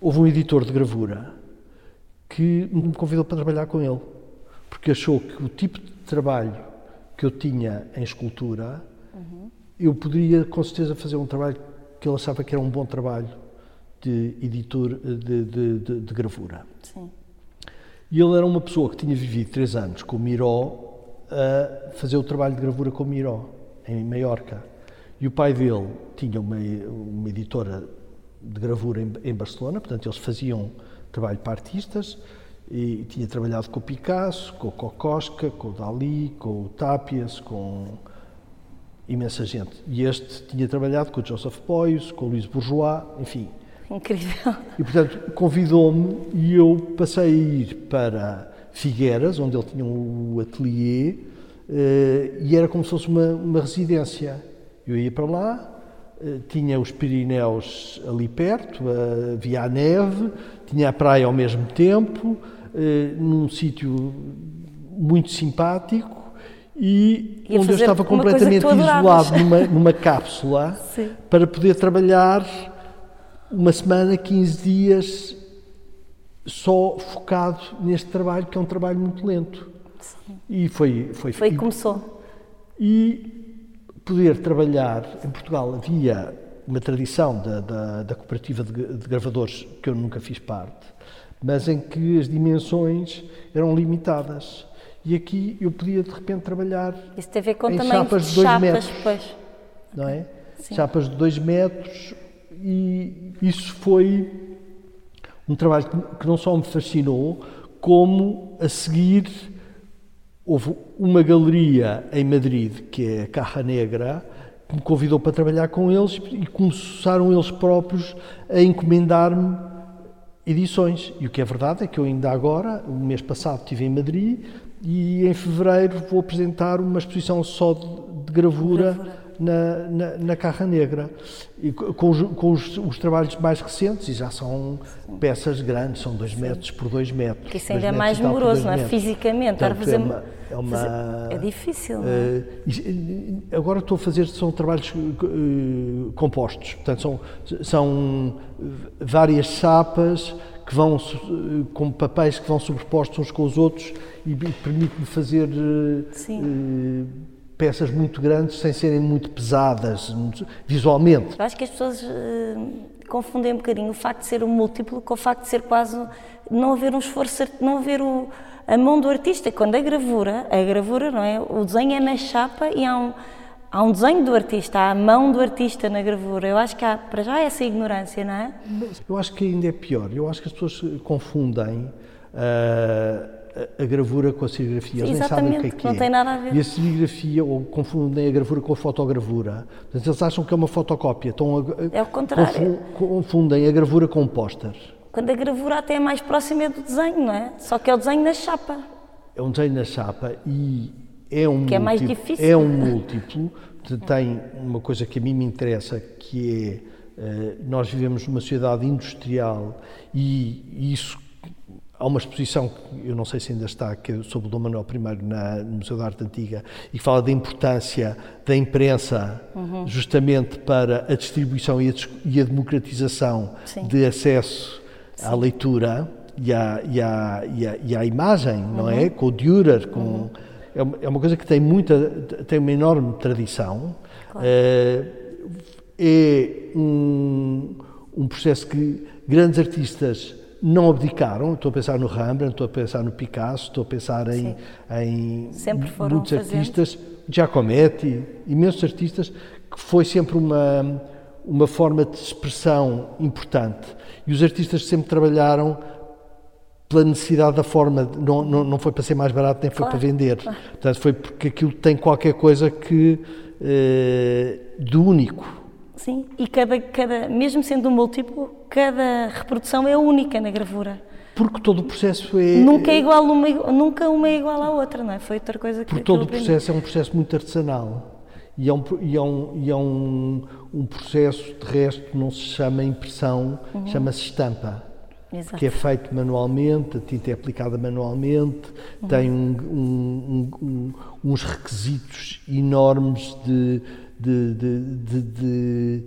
houve um editor de gravura que me convidou para trabalhar com ele, porque achou que o tipo de trabalho que eu tinha em escultura, uhum. eu poderia com certeza fazer um trabalho que ele achava que era um bom trabalho de editor de, de, de, de gravura. Sim. E ele era uma pessoa que tinha vivido três anos com o Miró a fazer o trabalho de gravura com o Miró, em Maiorca. E o pai dele tinha uma, uma editora de gravura em, em, Barcelona, portanto, eles faziam trabalho para artistas e tinha trabalhado com o Picasso, com o Kokoschka, com o Dali, com o Tapias, com imensa gente. E este tinha trabalhado com o Joseph Beuys, com o Luís Bourgeois, enfim. Incrível. E, portanto, convidou-me e eu passei a ir para Figueiras, onde ele tinha um ateliê, eh, e era como se fosse uma, uma residência. Eu ia para lá, eh, tinha os Pirineus ali perto, havia a neve, tinha a praia ao mesmo tempo, num sítio muito simpático e Ia onde eu estava completamente isolado numa, numa cápsula Sim. para poder trabalhar uma semana, 15 dias só focado neste trabalho, que é um trabalho muito lento. Sim. E foi... Foi, foi e começou. E poder trabalhar em Portugal havia uma tradição da, da, da cooperativa de, de, gravadores que eu nunca fiz parte, mas em que as dimensões eram limitadas. E aqui eu podia de repente trabalhar Isso tem a ver com em chapas de 2 chapas, metros. Pois. Não é? Sim. Chapas de 2 metros e isso foi um trabalho que não só me fascinou, como a seguir houve uma galeria em Madrid, que é a Carra Negra, que me convidou para trabalhar com eles e começaram eles próprios a encomendar-me edições. E o que é verdade é que eu ainda agora, o mês passado estive em Madrid, e em fevereiro vou apresentar uma exposição só de, de gravura, gravura. Na, na, na, Carra Negra, e com, os, com os, os, trabalhos mais recentes, e já são peças grandes, são 2 metros por 2 metros. Que isso ainda é mais moroso, não é? Fisicamente, Portanto, fazer... é, uma, é, uma, é difícil. Uh, agora estou a fazer, são trabalhos uh, compostos, portanto, são, são várias chapas que vão com papéis que vão sobrepostos uns com os outros e permite-me fazer uh, peças muito grandes sem serem muito pesadas visualmente. Eu acho que as pessoas uh, confundem um bocadinho o facto de ser um múltiplo com o facto de ser quase não haver um esforço, não haver o, a mão do artista. Quando a gravura, a gravura não é, o desenho é na chapa e há um há um desenho do artista, há a mão do artista na gravura. Eu acho que há, para já, essa ignorância, não é? Eu acho que ainda é pior. Eu acho que as pessoas confundem uh, a gravura com a serigrafia. Eles nem sabem o que é que não é. tem nada a ver. E a serigrafia, ou confundem a gravura com a fotogravura. Portanto, eles acham que é uma fotocópia. Estão a, é o contrário. Confundem a gravura com um póster. Quando a gravura até é mais próxima do desenho, não é? Só que é o desenho na chapa. É um desenho na chapa e é um que múltiplo, é mais difícil. É um múltiplo. Tem uma coisa que a mim me interessa, que é eh, nós vivemos numa sociedade industrial e isso Há uma exposição que eu não sei se ainda está, que é sobre o Dom Manuel I na, no Museu da Arte Antiga, e que fala da importância da imprensa uhum. justamente para a distribuição e a, e a democratização Sim. de acesso Sim. à leitura e à, e à, e à, e à imagem, uhum. não é? Uhum. Com o Dürer, com... Uhum. É, uma, é uma coisa que tem muita, tem uma enorme tradição. Claro. É, é um, um processo que grandes artistas não abdicaram. Estou a pensar no Rembrandt, estou a pensar no Picasso, estou a pensar em, em muitos fazendo. artistas, Giacometti, imensos artistas, que foi sempre uma, uma forma de expressão importante. E os artistas sempre trabalharam pela necessidade da forma, não, não, não foi para ser mais barato nem foi claro. para vender. Claro. Portanto, foi porque aquilo tem qualquer coisa que eh, de único. Sim, e cada, cada, mesmo sendo um múltiplo, cada reprodução é única na gravura. Porque todo o processo é. Nunca é igual uma, nunca uma é igual à outra, não é? Foi outra coisa que Porque todo o processo é um processo muito artesanal. E é um, e é um, e é um, um processo, de resto, não se chama impressão, uhum. chama-se estampa. Exato. Que é feito manualmente, a tinta é aplicada manualmente, uhum. tem um, um, uns requisitos enormes de, de, de, de, de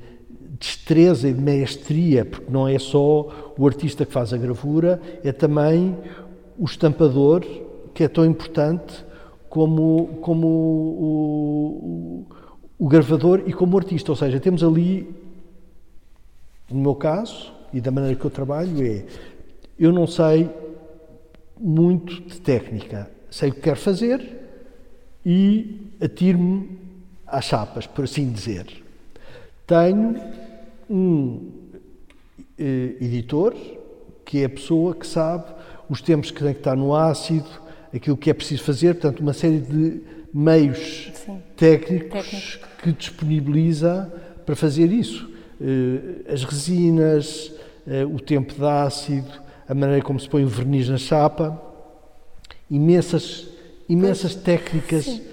destreza e de maestria, porque não é só o artista que faz a gravura, é também o estampador, que é tão importante como, como o, o, o gravador e como o artista. Ou seja, temos ali, no meu caso, e da maneira que eu trabalho, é eu não sei muito de técnica, sei o que quero fazer e atiro-me às chapas, por assim dizer. Tenho um eh, editor, que é a pessoa que sabe os tempos que tem que estar no ácido, aquilo que é preciso fazer, portanto, uma série de meios técnicos Técnico. que disponibiliza para fazer isso. Eh, as resinas, eh, o tempo de ácido, a maneira como se põe o verniz na chapa, imensas, imensas técnicas. Sim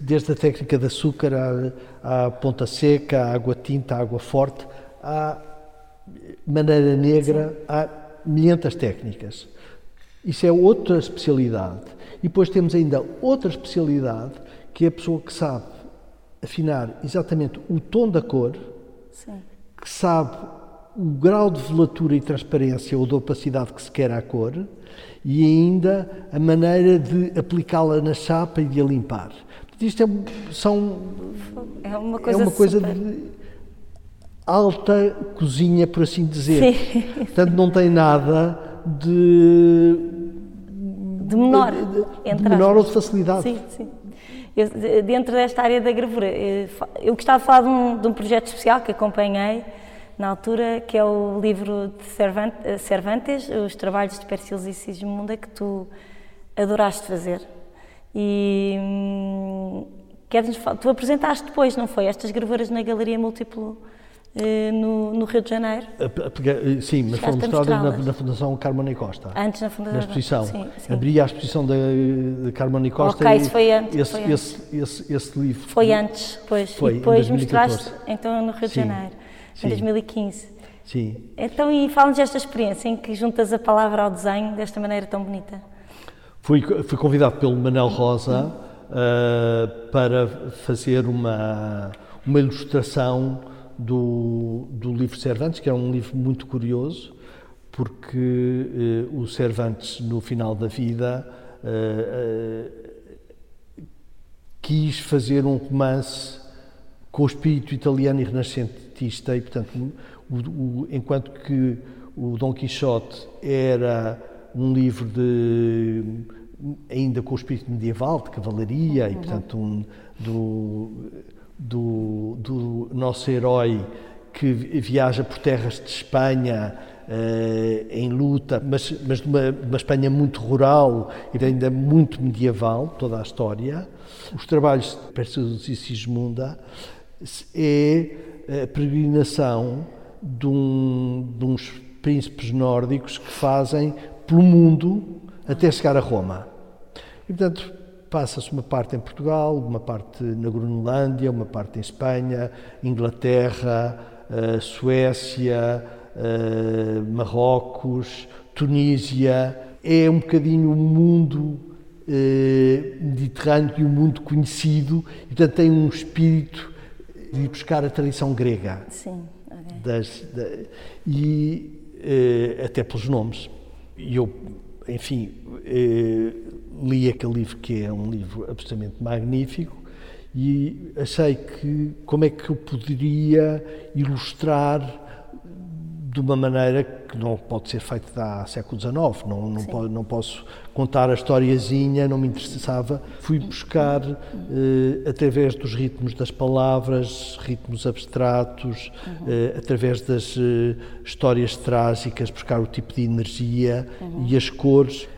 desde a técnica de açúcar à, à ponta seca, à água tinta, à água forte, à maneira negra, Sim. há milhentas técnicas. Isso é outra especialidade. E depois temos ainda outra especialidade, que é a pessoa que sabe afinar exatamente o tom da cor, Sim. que sabe o grau de velatura e transparência ou de opacidade que se quer à cor e ainda a maneira de aplicá-la na chapa e de a limpar. Isto é, são, é uma coisa, é uma coisa de alta cozinha, por assim dizer. Sim. Portanto, não tem nada de. De menor. De, de menor ou de facilidade. Sim, sim. Eu, dentro desta área da gravura, eu gostava de falar de um, de um projeto especial que acompanhei na altura, que é o livro de Cervantes, Os Trabalhos de Persiles e Sigismunda, que tu adoraste fazer. E hum, queres tu apresentaste depois, não foi? Estas gravuras na Galeria Múltiplo eh, no, no Rio de Janeiro. A- a pegar- eh, Sim, mas foi Chegaste a mostrada na, na Fundação Carmona e Costa. Antes na Fundação. na exposição. Sim, sim. Abria a exposição da, da Carmona e Costa. Ok, e isso foi antes, Esse, foi antes. esse, esse, esse livro. Foi antes, pois. Foi, e em depois 2014. mostraste então no Rio de Sim, Janeiro, sim. em 2015. Sim. Então, e fala-nos desta experiência em que juntas a palavra ao desenho desta maneira tão bonita. Fui, fui convidado pelo Manel Rosa ah, para fazer uma, uma ilustração do, do livro Cervantes, que é um livro muito curioso, porque eh, o Cervantes, no final da vida, ah, quis fazer um romance com o espírito italiano e renascentista e, portanto, o- o- enquanto que o Dom Quixote era um livro de ainda com o espírito medieval, de cavalaria e, portanto, um, do, do, do nosso herói que vi- viaja por terras de Espanha eh, em luta, mas, mas de uma, uma Espanha muito rural e ainda muito medieval, toda a história. Os trabalhos de Perseus e Sigismunda é a peregrinação de, um- de uns príncipes nórdicos que fazem pelo mundo até chegar a Roma. E, portanto, passa-se uma parte em Portugal, uma parte na Groenlândia, uma parte em Espanha, Inglaterra, eh, Suécia, eh, Marrocos, Tunísia. É um bocadinho o mundo eh, mediterrâneo e o mundo conhecido, e, portanto, tem um espírito de ir buscar a tradição grega Sim, ok. das, da- e eh, até pelos nomes. E eu, enfim, eh, li aquele livro que é um livro absolutamente magnífico e achei que como é que eu poderia ilustrar de uma maneira que não pode ser feita há século XIX, não, não, po- não posso contar a historiazinha, não me interessava. Fui buscar, eh, através dos ritmos das palavras, ritmos abstratos, eh, através das eh, histórias trágicas, buscar o tipo de energia e as cores.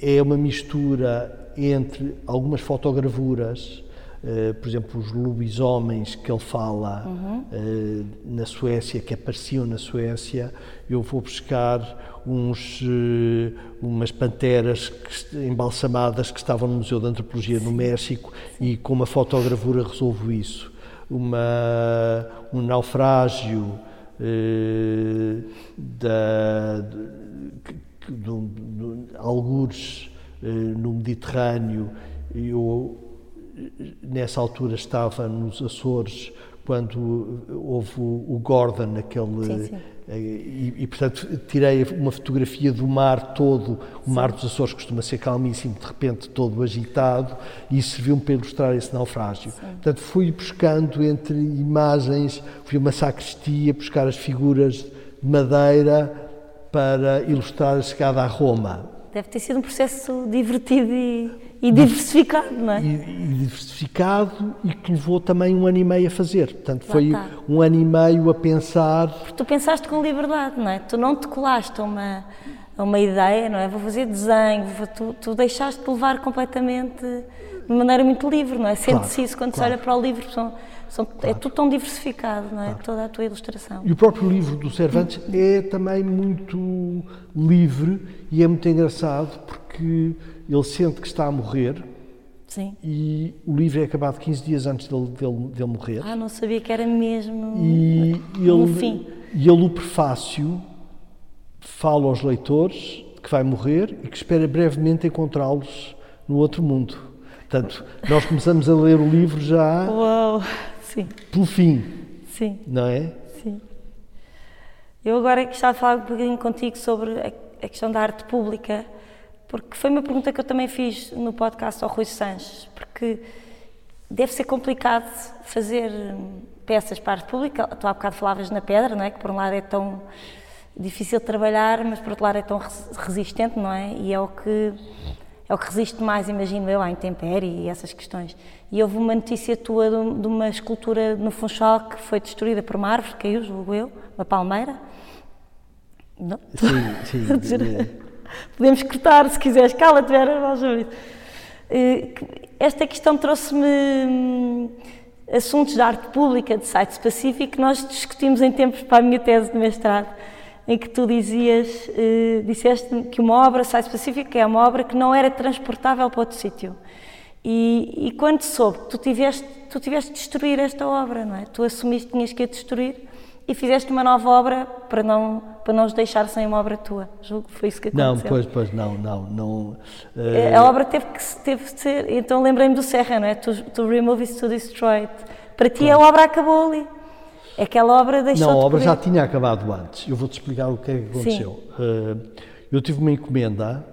É uma mistura entre algumas fotogravuras, eh, por exemplo, os lobisomens que ele fala eh, na Suécia, que apareciam na Suécia, eu vou buscar uns, eh, umas panteras que embalsamadas que estavam no Museu de Antropologia no México e com uma fotogravura resolvo isso. Uma, um naufrágio da, de, algures no Mediterrâneo. Eu nessa altura estava nos Açores quando houve o Gordon, aquele. Sim, sim. eh, E, e, portanto, tirei uma fotografia do mar todo. O mar dos Açores costuma ser calmíssimo, de repente todo agitado, e isso serviu-me para ilustrar esse naufrágio. Portanto, fui buscando entre imagens, fui a uma sacristia buscar as figuras de madeira para ilustrar a chegada a Roma. Deve ter sido um processo divertido e, e diversificado, não é? e, e diversificado e que levou também um ano e meio a fazer. Portanto, foi está. um ano e meio a pensar. Porque tu pensaste com liberdade, não é? Tu não te colaste a uma, a uma ideia, não é? Vou fazer desenho, vou- tu, tu deixaste-te levar completamente de maneira muito livre, não é? Sente-se Claro, isso quando claro. se olha para o livro, são, são, é tudo tão diversificado, não é? Toda a tua ilustração. E o próprio livro do Cervantes é também muito livre e é muito engraçado porque ele sente que está a morrer Sim. e o livro é acabado 15 dias antes dele, dele, dele morrer. Ah, não sabia que era mesmo E no ele, fim. e ele, o prefácio, fala aos leitores que vai morrer e que espera brevemente encontrá-los no outro mundo. Portanto, nós começamos a ler o livro já Uau! Sim, pelo fim, sim. não é? Sim. Eu agora gostava de falar um bocadinho contigo sobre a, a questão da arte pública, porque foi uma pergunta que eu também fiz no podcast ao Rui Sanches, porque deve ser complicado fazer hum, peças para a arte pública. Tu há bocado falavas na pedra, não é? Que por um lado é tão difícil de trabalhar, mas por outro lado é tão res- resistente, não é? E é o que é o que resiste mais, imagino eu, à intempérie e essas questões. E houve uma notícia tua de, de uma escultura no Funchal que foi destruída por uma árvore, caiu, julgo eu, uma palmeira. Não? Sim, sim. Podemos cortar, se quiseres, cala-te, Vera, vamos ver. Eh, Esta questão trouxe-me hum, assuntos de arte pública, de site específico, que nós discutimos em tempos para a minha tese de mestrado, em que tu dizias, eh, disseste que uma obra site específica é uma obra que não era transportável para outro sítio. E, e, quando soube que tu tiveste, tu tiveste de destruir esta obra, não é? Tu assumiste que tinhas que a destruir e fizeste uma nova obra para não para não os deixar sem uma obra tua. Julgo que foi isso que aconteceu. Não, pois, pois, não, não, não. Uh... A obra teve que teve de ser, então lembrei-me do Serra, não é? To, to remove is to destroy it. Para ti a obra acabou ali. Aquela obra deixou Não, a obra já tinha acabado antes. Eu vou-te explicar o que é que aconteceu. Uh, eu tive uma encomenda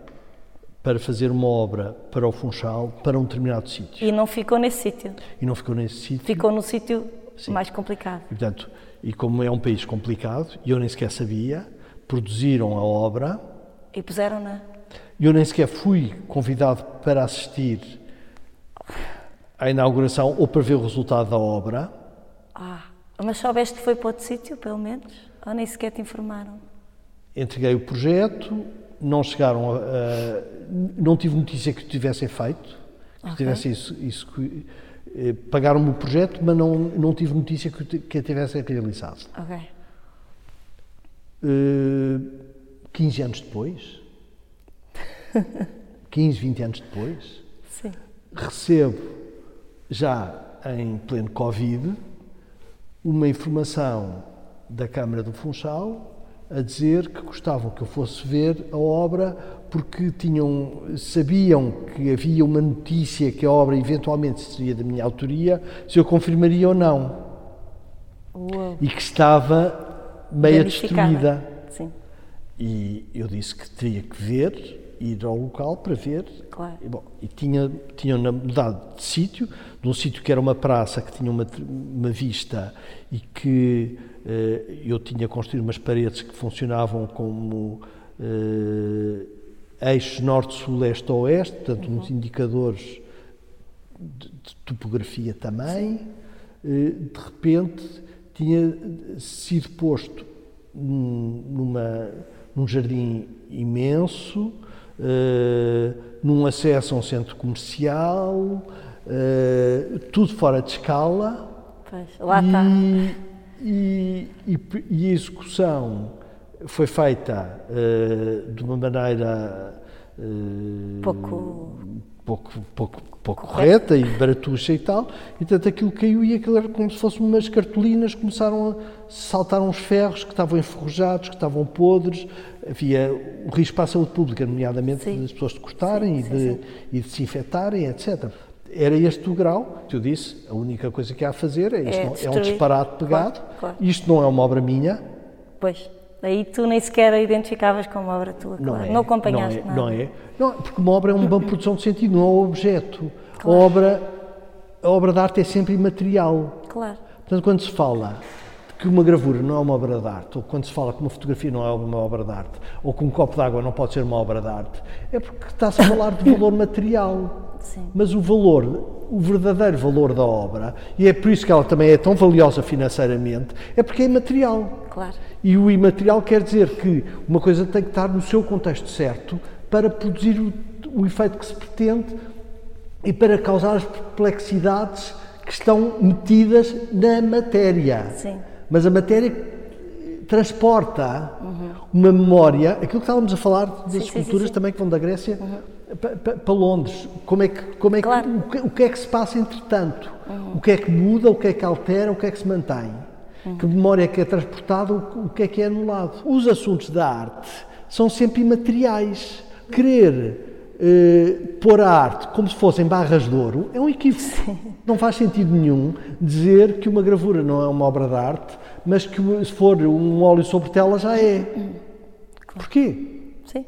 para fazer uma obra para o Funchal, para um determinado sítio. E não ficou nesse sítio. E não ficou nesse sítio. Ficou no sítio mais complicado. E, portanto, e como é um país complicado, e eu nem sequer sabia, produziram a obra. E puseram-na. Eu nem sequer fui convidado para assistir à inauguração ou para ver o resultado da obra. Ah, mas soubeste que foi para outro sítio, pelo menos? Ou nem sequer te informaram? Entreguei o projeto, não chegaram a, a não tive notícia que tivessem feito, que Ok. tivesse isso, isso pagaram-me o projeto, mas não, não tive notícia que, que a tivessem realizado. Ok. Eh, 15 anos depois, 15, 20 anos depois, Sim. recebo, já em pleno Covid, uma informação da Câmara do Funchal a dizer que gostavam que eu fosse ver a obra porque tinham, sabiam que havia uma notícia que a obra eventualmente seria da minha autoria, se eu confirmaria ou não. Uou. E que estava meia destruída. Sim, E eu disse que teria que ver, ir ao local para ver. Claro. E, bom, e tinha, tinham mudado de sítio, de um sítio que era uma praça que tinha uma, uma vista e que eu tinha construído umas paredes que funcionavam como eh, eixos norte, sul, leste, oeste, portanto, uns indicadores de, de topografia também. Eh, de repente tinha sido posto num- numa, num jardim imenso, eh, num acesso a um centro comercial, eh, tudo fora de escala. pois. Lá está. E, e, e- a execução foi feita eh, de uma maneira eh, Pouco- pouco, pouco, pouco correta e baratuxa e tal, e portanto aquilo caiu e aquilo era como se fossem umas cartolinas, começaram a saltar uns ferros que estavam enferrujados, que estavam podres, havia o risco para a saúde pública, nomeadamente Sim. das pessoas de cortarem Sim, e, de, sim, e de desinfetarem, etc. Era este o grau, que eu disse, a única coisa que há a fazer é, isto É não- é um disparate pegado, Claro, claro. isto não é uma obra minha, Pois. Daí tu nem sequer a identificavas como obra tua, Não claro. é. Não acompanhaste não é, nada. Não é. Não, porque uma obra é uma produção de sentido, não é um objeto. A, obra, a obra de arte é sempre imaterial. Claro. Portanto, quando se fala que uma gravura não é uma obra de arte, ou quando se fala que uma fotografia não é uma obra de arte, ou que um copo de água não pode ser uma obra de arte, é porque está-se a falar de valor material. Sim. Mas o valor, o verdadeiro valor da obra, e é por isso que ela também é tão valiosa financeiramente, é porque é imaterial. Claro. E o imaterial quer dizer que uma coisa tem que estar no seu contexto certo para produzir o, o efeito que se pretende e para causar as perplexidades que estão metidas na matéria. Sim. Mas a matéria transporta uma memória, aquilo que estávamos a falar das Sim, sim, sim, sim. também que vão da Grécia pa- pa- para Londres. Como é que, como é que, Claro. o, que, o que é que se passa entretanto? O que é que muda, o que é que altera, o que é que se mantém? Que memória é que é transportada, o, o que é que é anulado? Os assuntos da arte são sempre imateriais. Querer eh, pôr a arte como se fossem barras de ouro é um equívoco. Não faz sentido nenhum dizer que uma gravura não é uma obra de arte, mas que se for um óleo sobre tela já é. Porquê? Sim.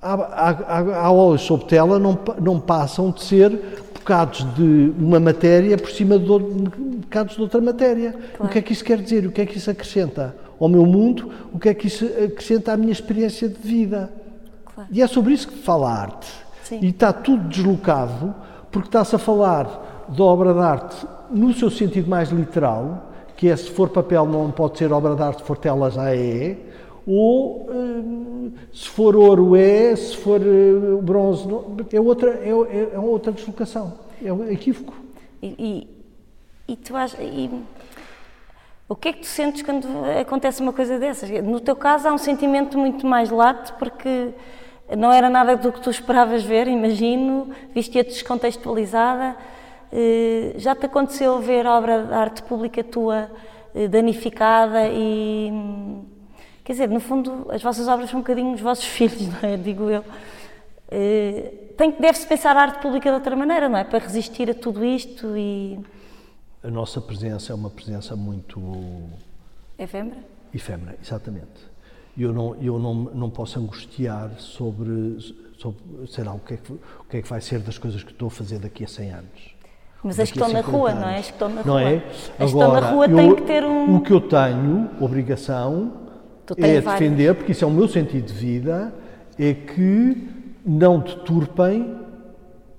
Há, há, há, há óleos sobre tela não, não passam de ser bocados de uma matéria por cima de outro- bocados de outra matéria. O que é que isso quer dizer? O que é que isso acrescenta ao meu mundo? O que é que isso acrescenta à minha experiência de vida? Claro. E é sobre isso que fala a arte. Sim. E está tudo deslocado porque está-se a falar da obra de arte no seu sentido mais literal, que é se for papel não pode ser obra de arte, se for tela já é, ou hum, se for ouro é, se for eh, bronze não, é outra, é, é- é outra deslocação, é um equívoco. E, e- e tu achas. E, o que é que tu sentes quando acontece uma coisa dessas? No teu caso há um sentimento muito mais lato porque não era nada do que tu esperavas ver, imagino, viste-a descontextualizada. Eh, já te aconteceu ver obra de arte pública tua eh, danificada e. Quer dizer, no fundo, as vossas obras são um bocadinho os vossos filhos, não é? Digo eu. Eh, deve-se pensar a arte pública de outra maneira, não é? Para resistir a tudo isto e a nossa presença é uma presença muito. Efêmera? Efêmera, exatamente. Eu não, eu não, não posso angustiar sobre, sobre sei lá, o que, é que, o que é que vai ser das coisas que estou a fazer daqui a 100 anos. Mas as que estão na rua, anos. não é? As que estão na não rua. É? As que estão na rua têm que ter um. O que eu tenho, obrigação, é defender, porque isso é o meu sentido de vida, é que não deturpem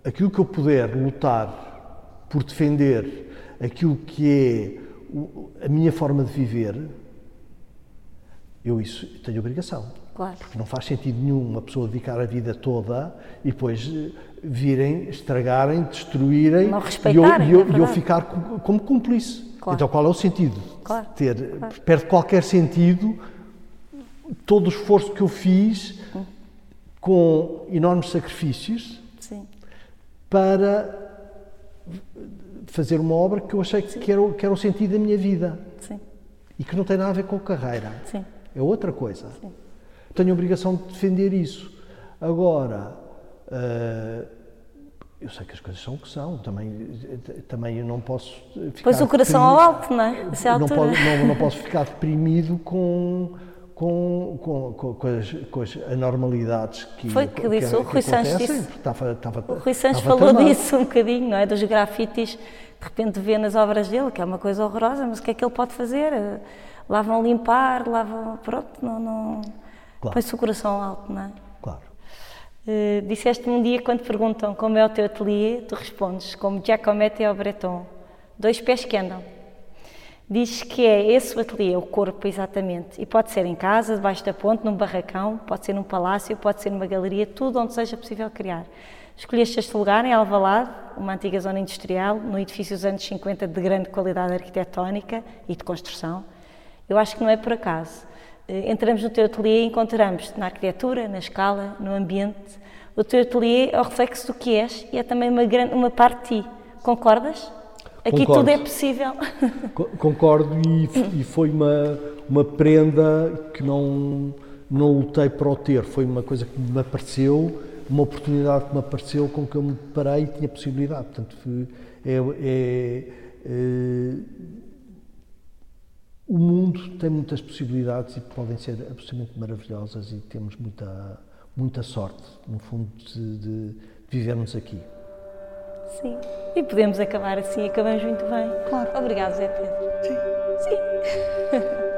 aquilo que eu puder lutar por defender aquilo que é a minha forma de viver, eu isso tenho obrigação. Claro. Porque não faz sentido nenhum uma pessoa dedicar a vida toda e depois eh, virem, estragarem, destruírem e eu, e eu, é eu ficar como cúmplice. Claro. Então qual é o sentido? Claro. Ter, claro. Perde qualquer sentido todo o esforço que eu fiz hum. com enormes sacrifícios Sim. para fazer uma obra que eu achei que era, que era o sentido da minha vida. Sim. E que não tem nada a ver com carreira. É outra coisa. Sim. Tenho a obrigação de defender isso. Agora, uh, eu sei que as coisas são o que são, também, também eu não posso ficar. Pois o coração ao alto, não é? Não, posso, não, não posso ficar deprimido com com, com, com, com, as, com as anormalidades que Foi que, que disse, o Rui Sanches disse. Estava, estava, o Rui Sanches falou tramado. disso um bocadinho, não é? Dos grafites, de repente vê nas obras dele, que é uma coisa horrorosa, mas o que é que ele pode fazer? Lá vão limpar, lá vão. Pronto, não. não... Claro. Põe-se o coração alto, não é? Claro. Uh, Disseste-me um dia, quando perguntam como é o teu ateliê, tu respondes como Giacometti ou Breton. Dois pés que andam. Diz que é esse o ateliê, o corpo exatamente. E pode ser em casa, debaixo da ponte, num barracão, pode ser num palácio, pode ser numa galeria, tudo onde seja possível criar. Escolheste este lugar em Alvalade, uma antiga zona industrial, num edifício dos anos 50 de grande qualidade arquitetónica e de construção. Eu acho que não é por acaso. Eh, entramos no teu ateliê e encontramos na arquitetura, na escala, no ambiente. O teu ateliê é o reflexo do que és e é também uma, grande, uma parte de ti. Concordas? Aqui Concordo. tudo é possível. Concordo e, e, foi uma, uma prenda que não, não lutei para o ter, foi uma coisa que me apareceu, uma oportunidade que me apareceu com que eu me parei e tinha possibilidade. Portanto, é, é, é, o mundo tem muitas possibilidades e podem ser absolutamente maravilhosas e temos muita, muita sorte, no fundo, de, de vivermos aqui. Sim. E podemos acabar assim, acabamos muito bem. Claro. Obrigado, Zé Pedro. Sim. Sim.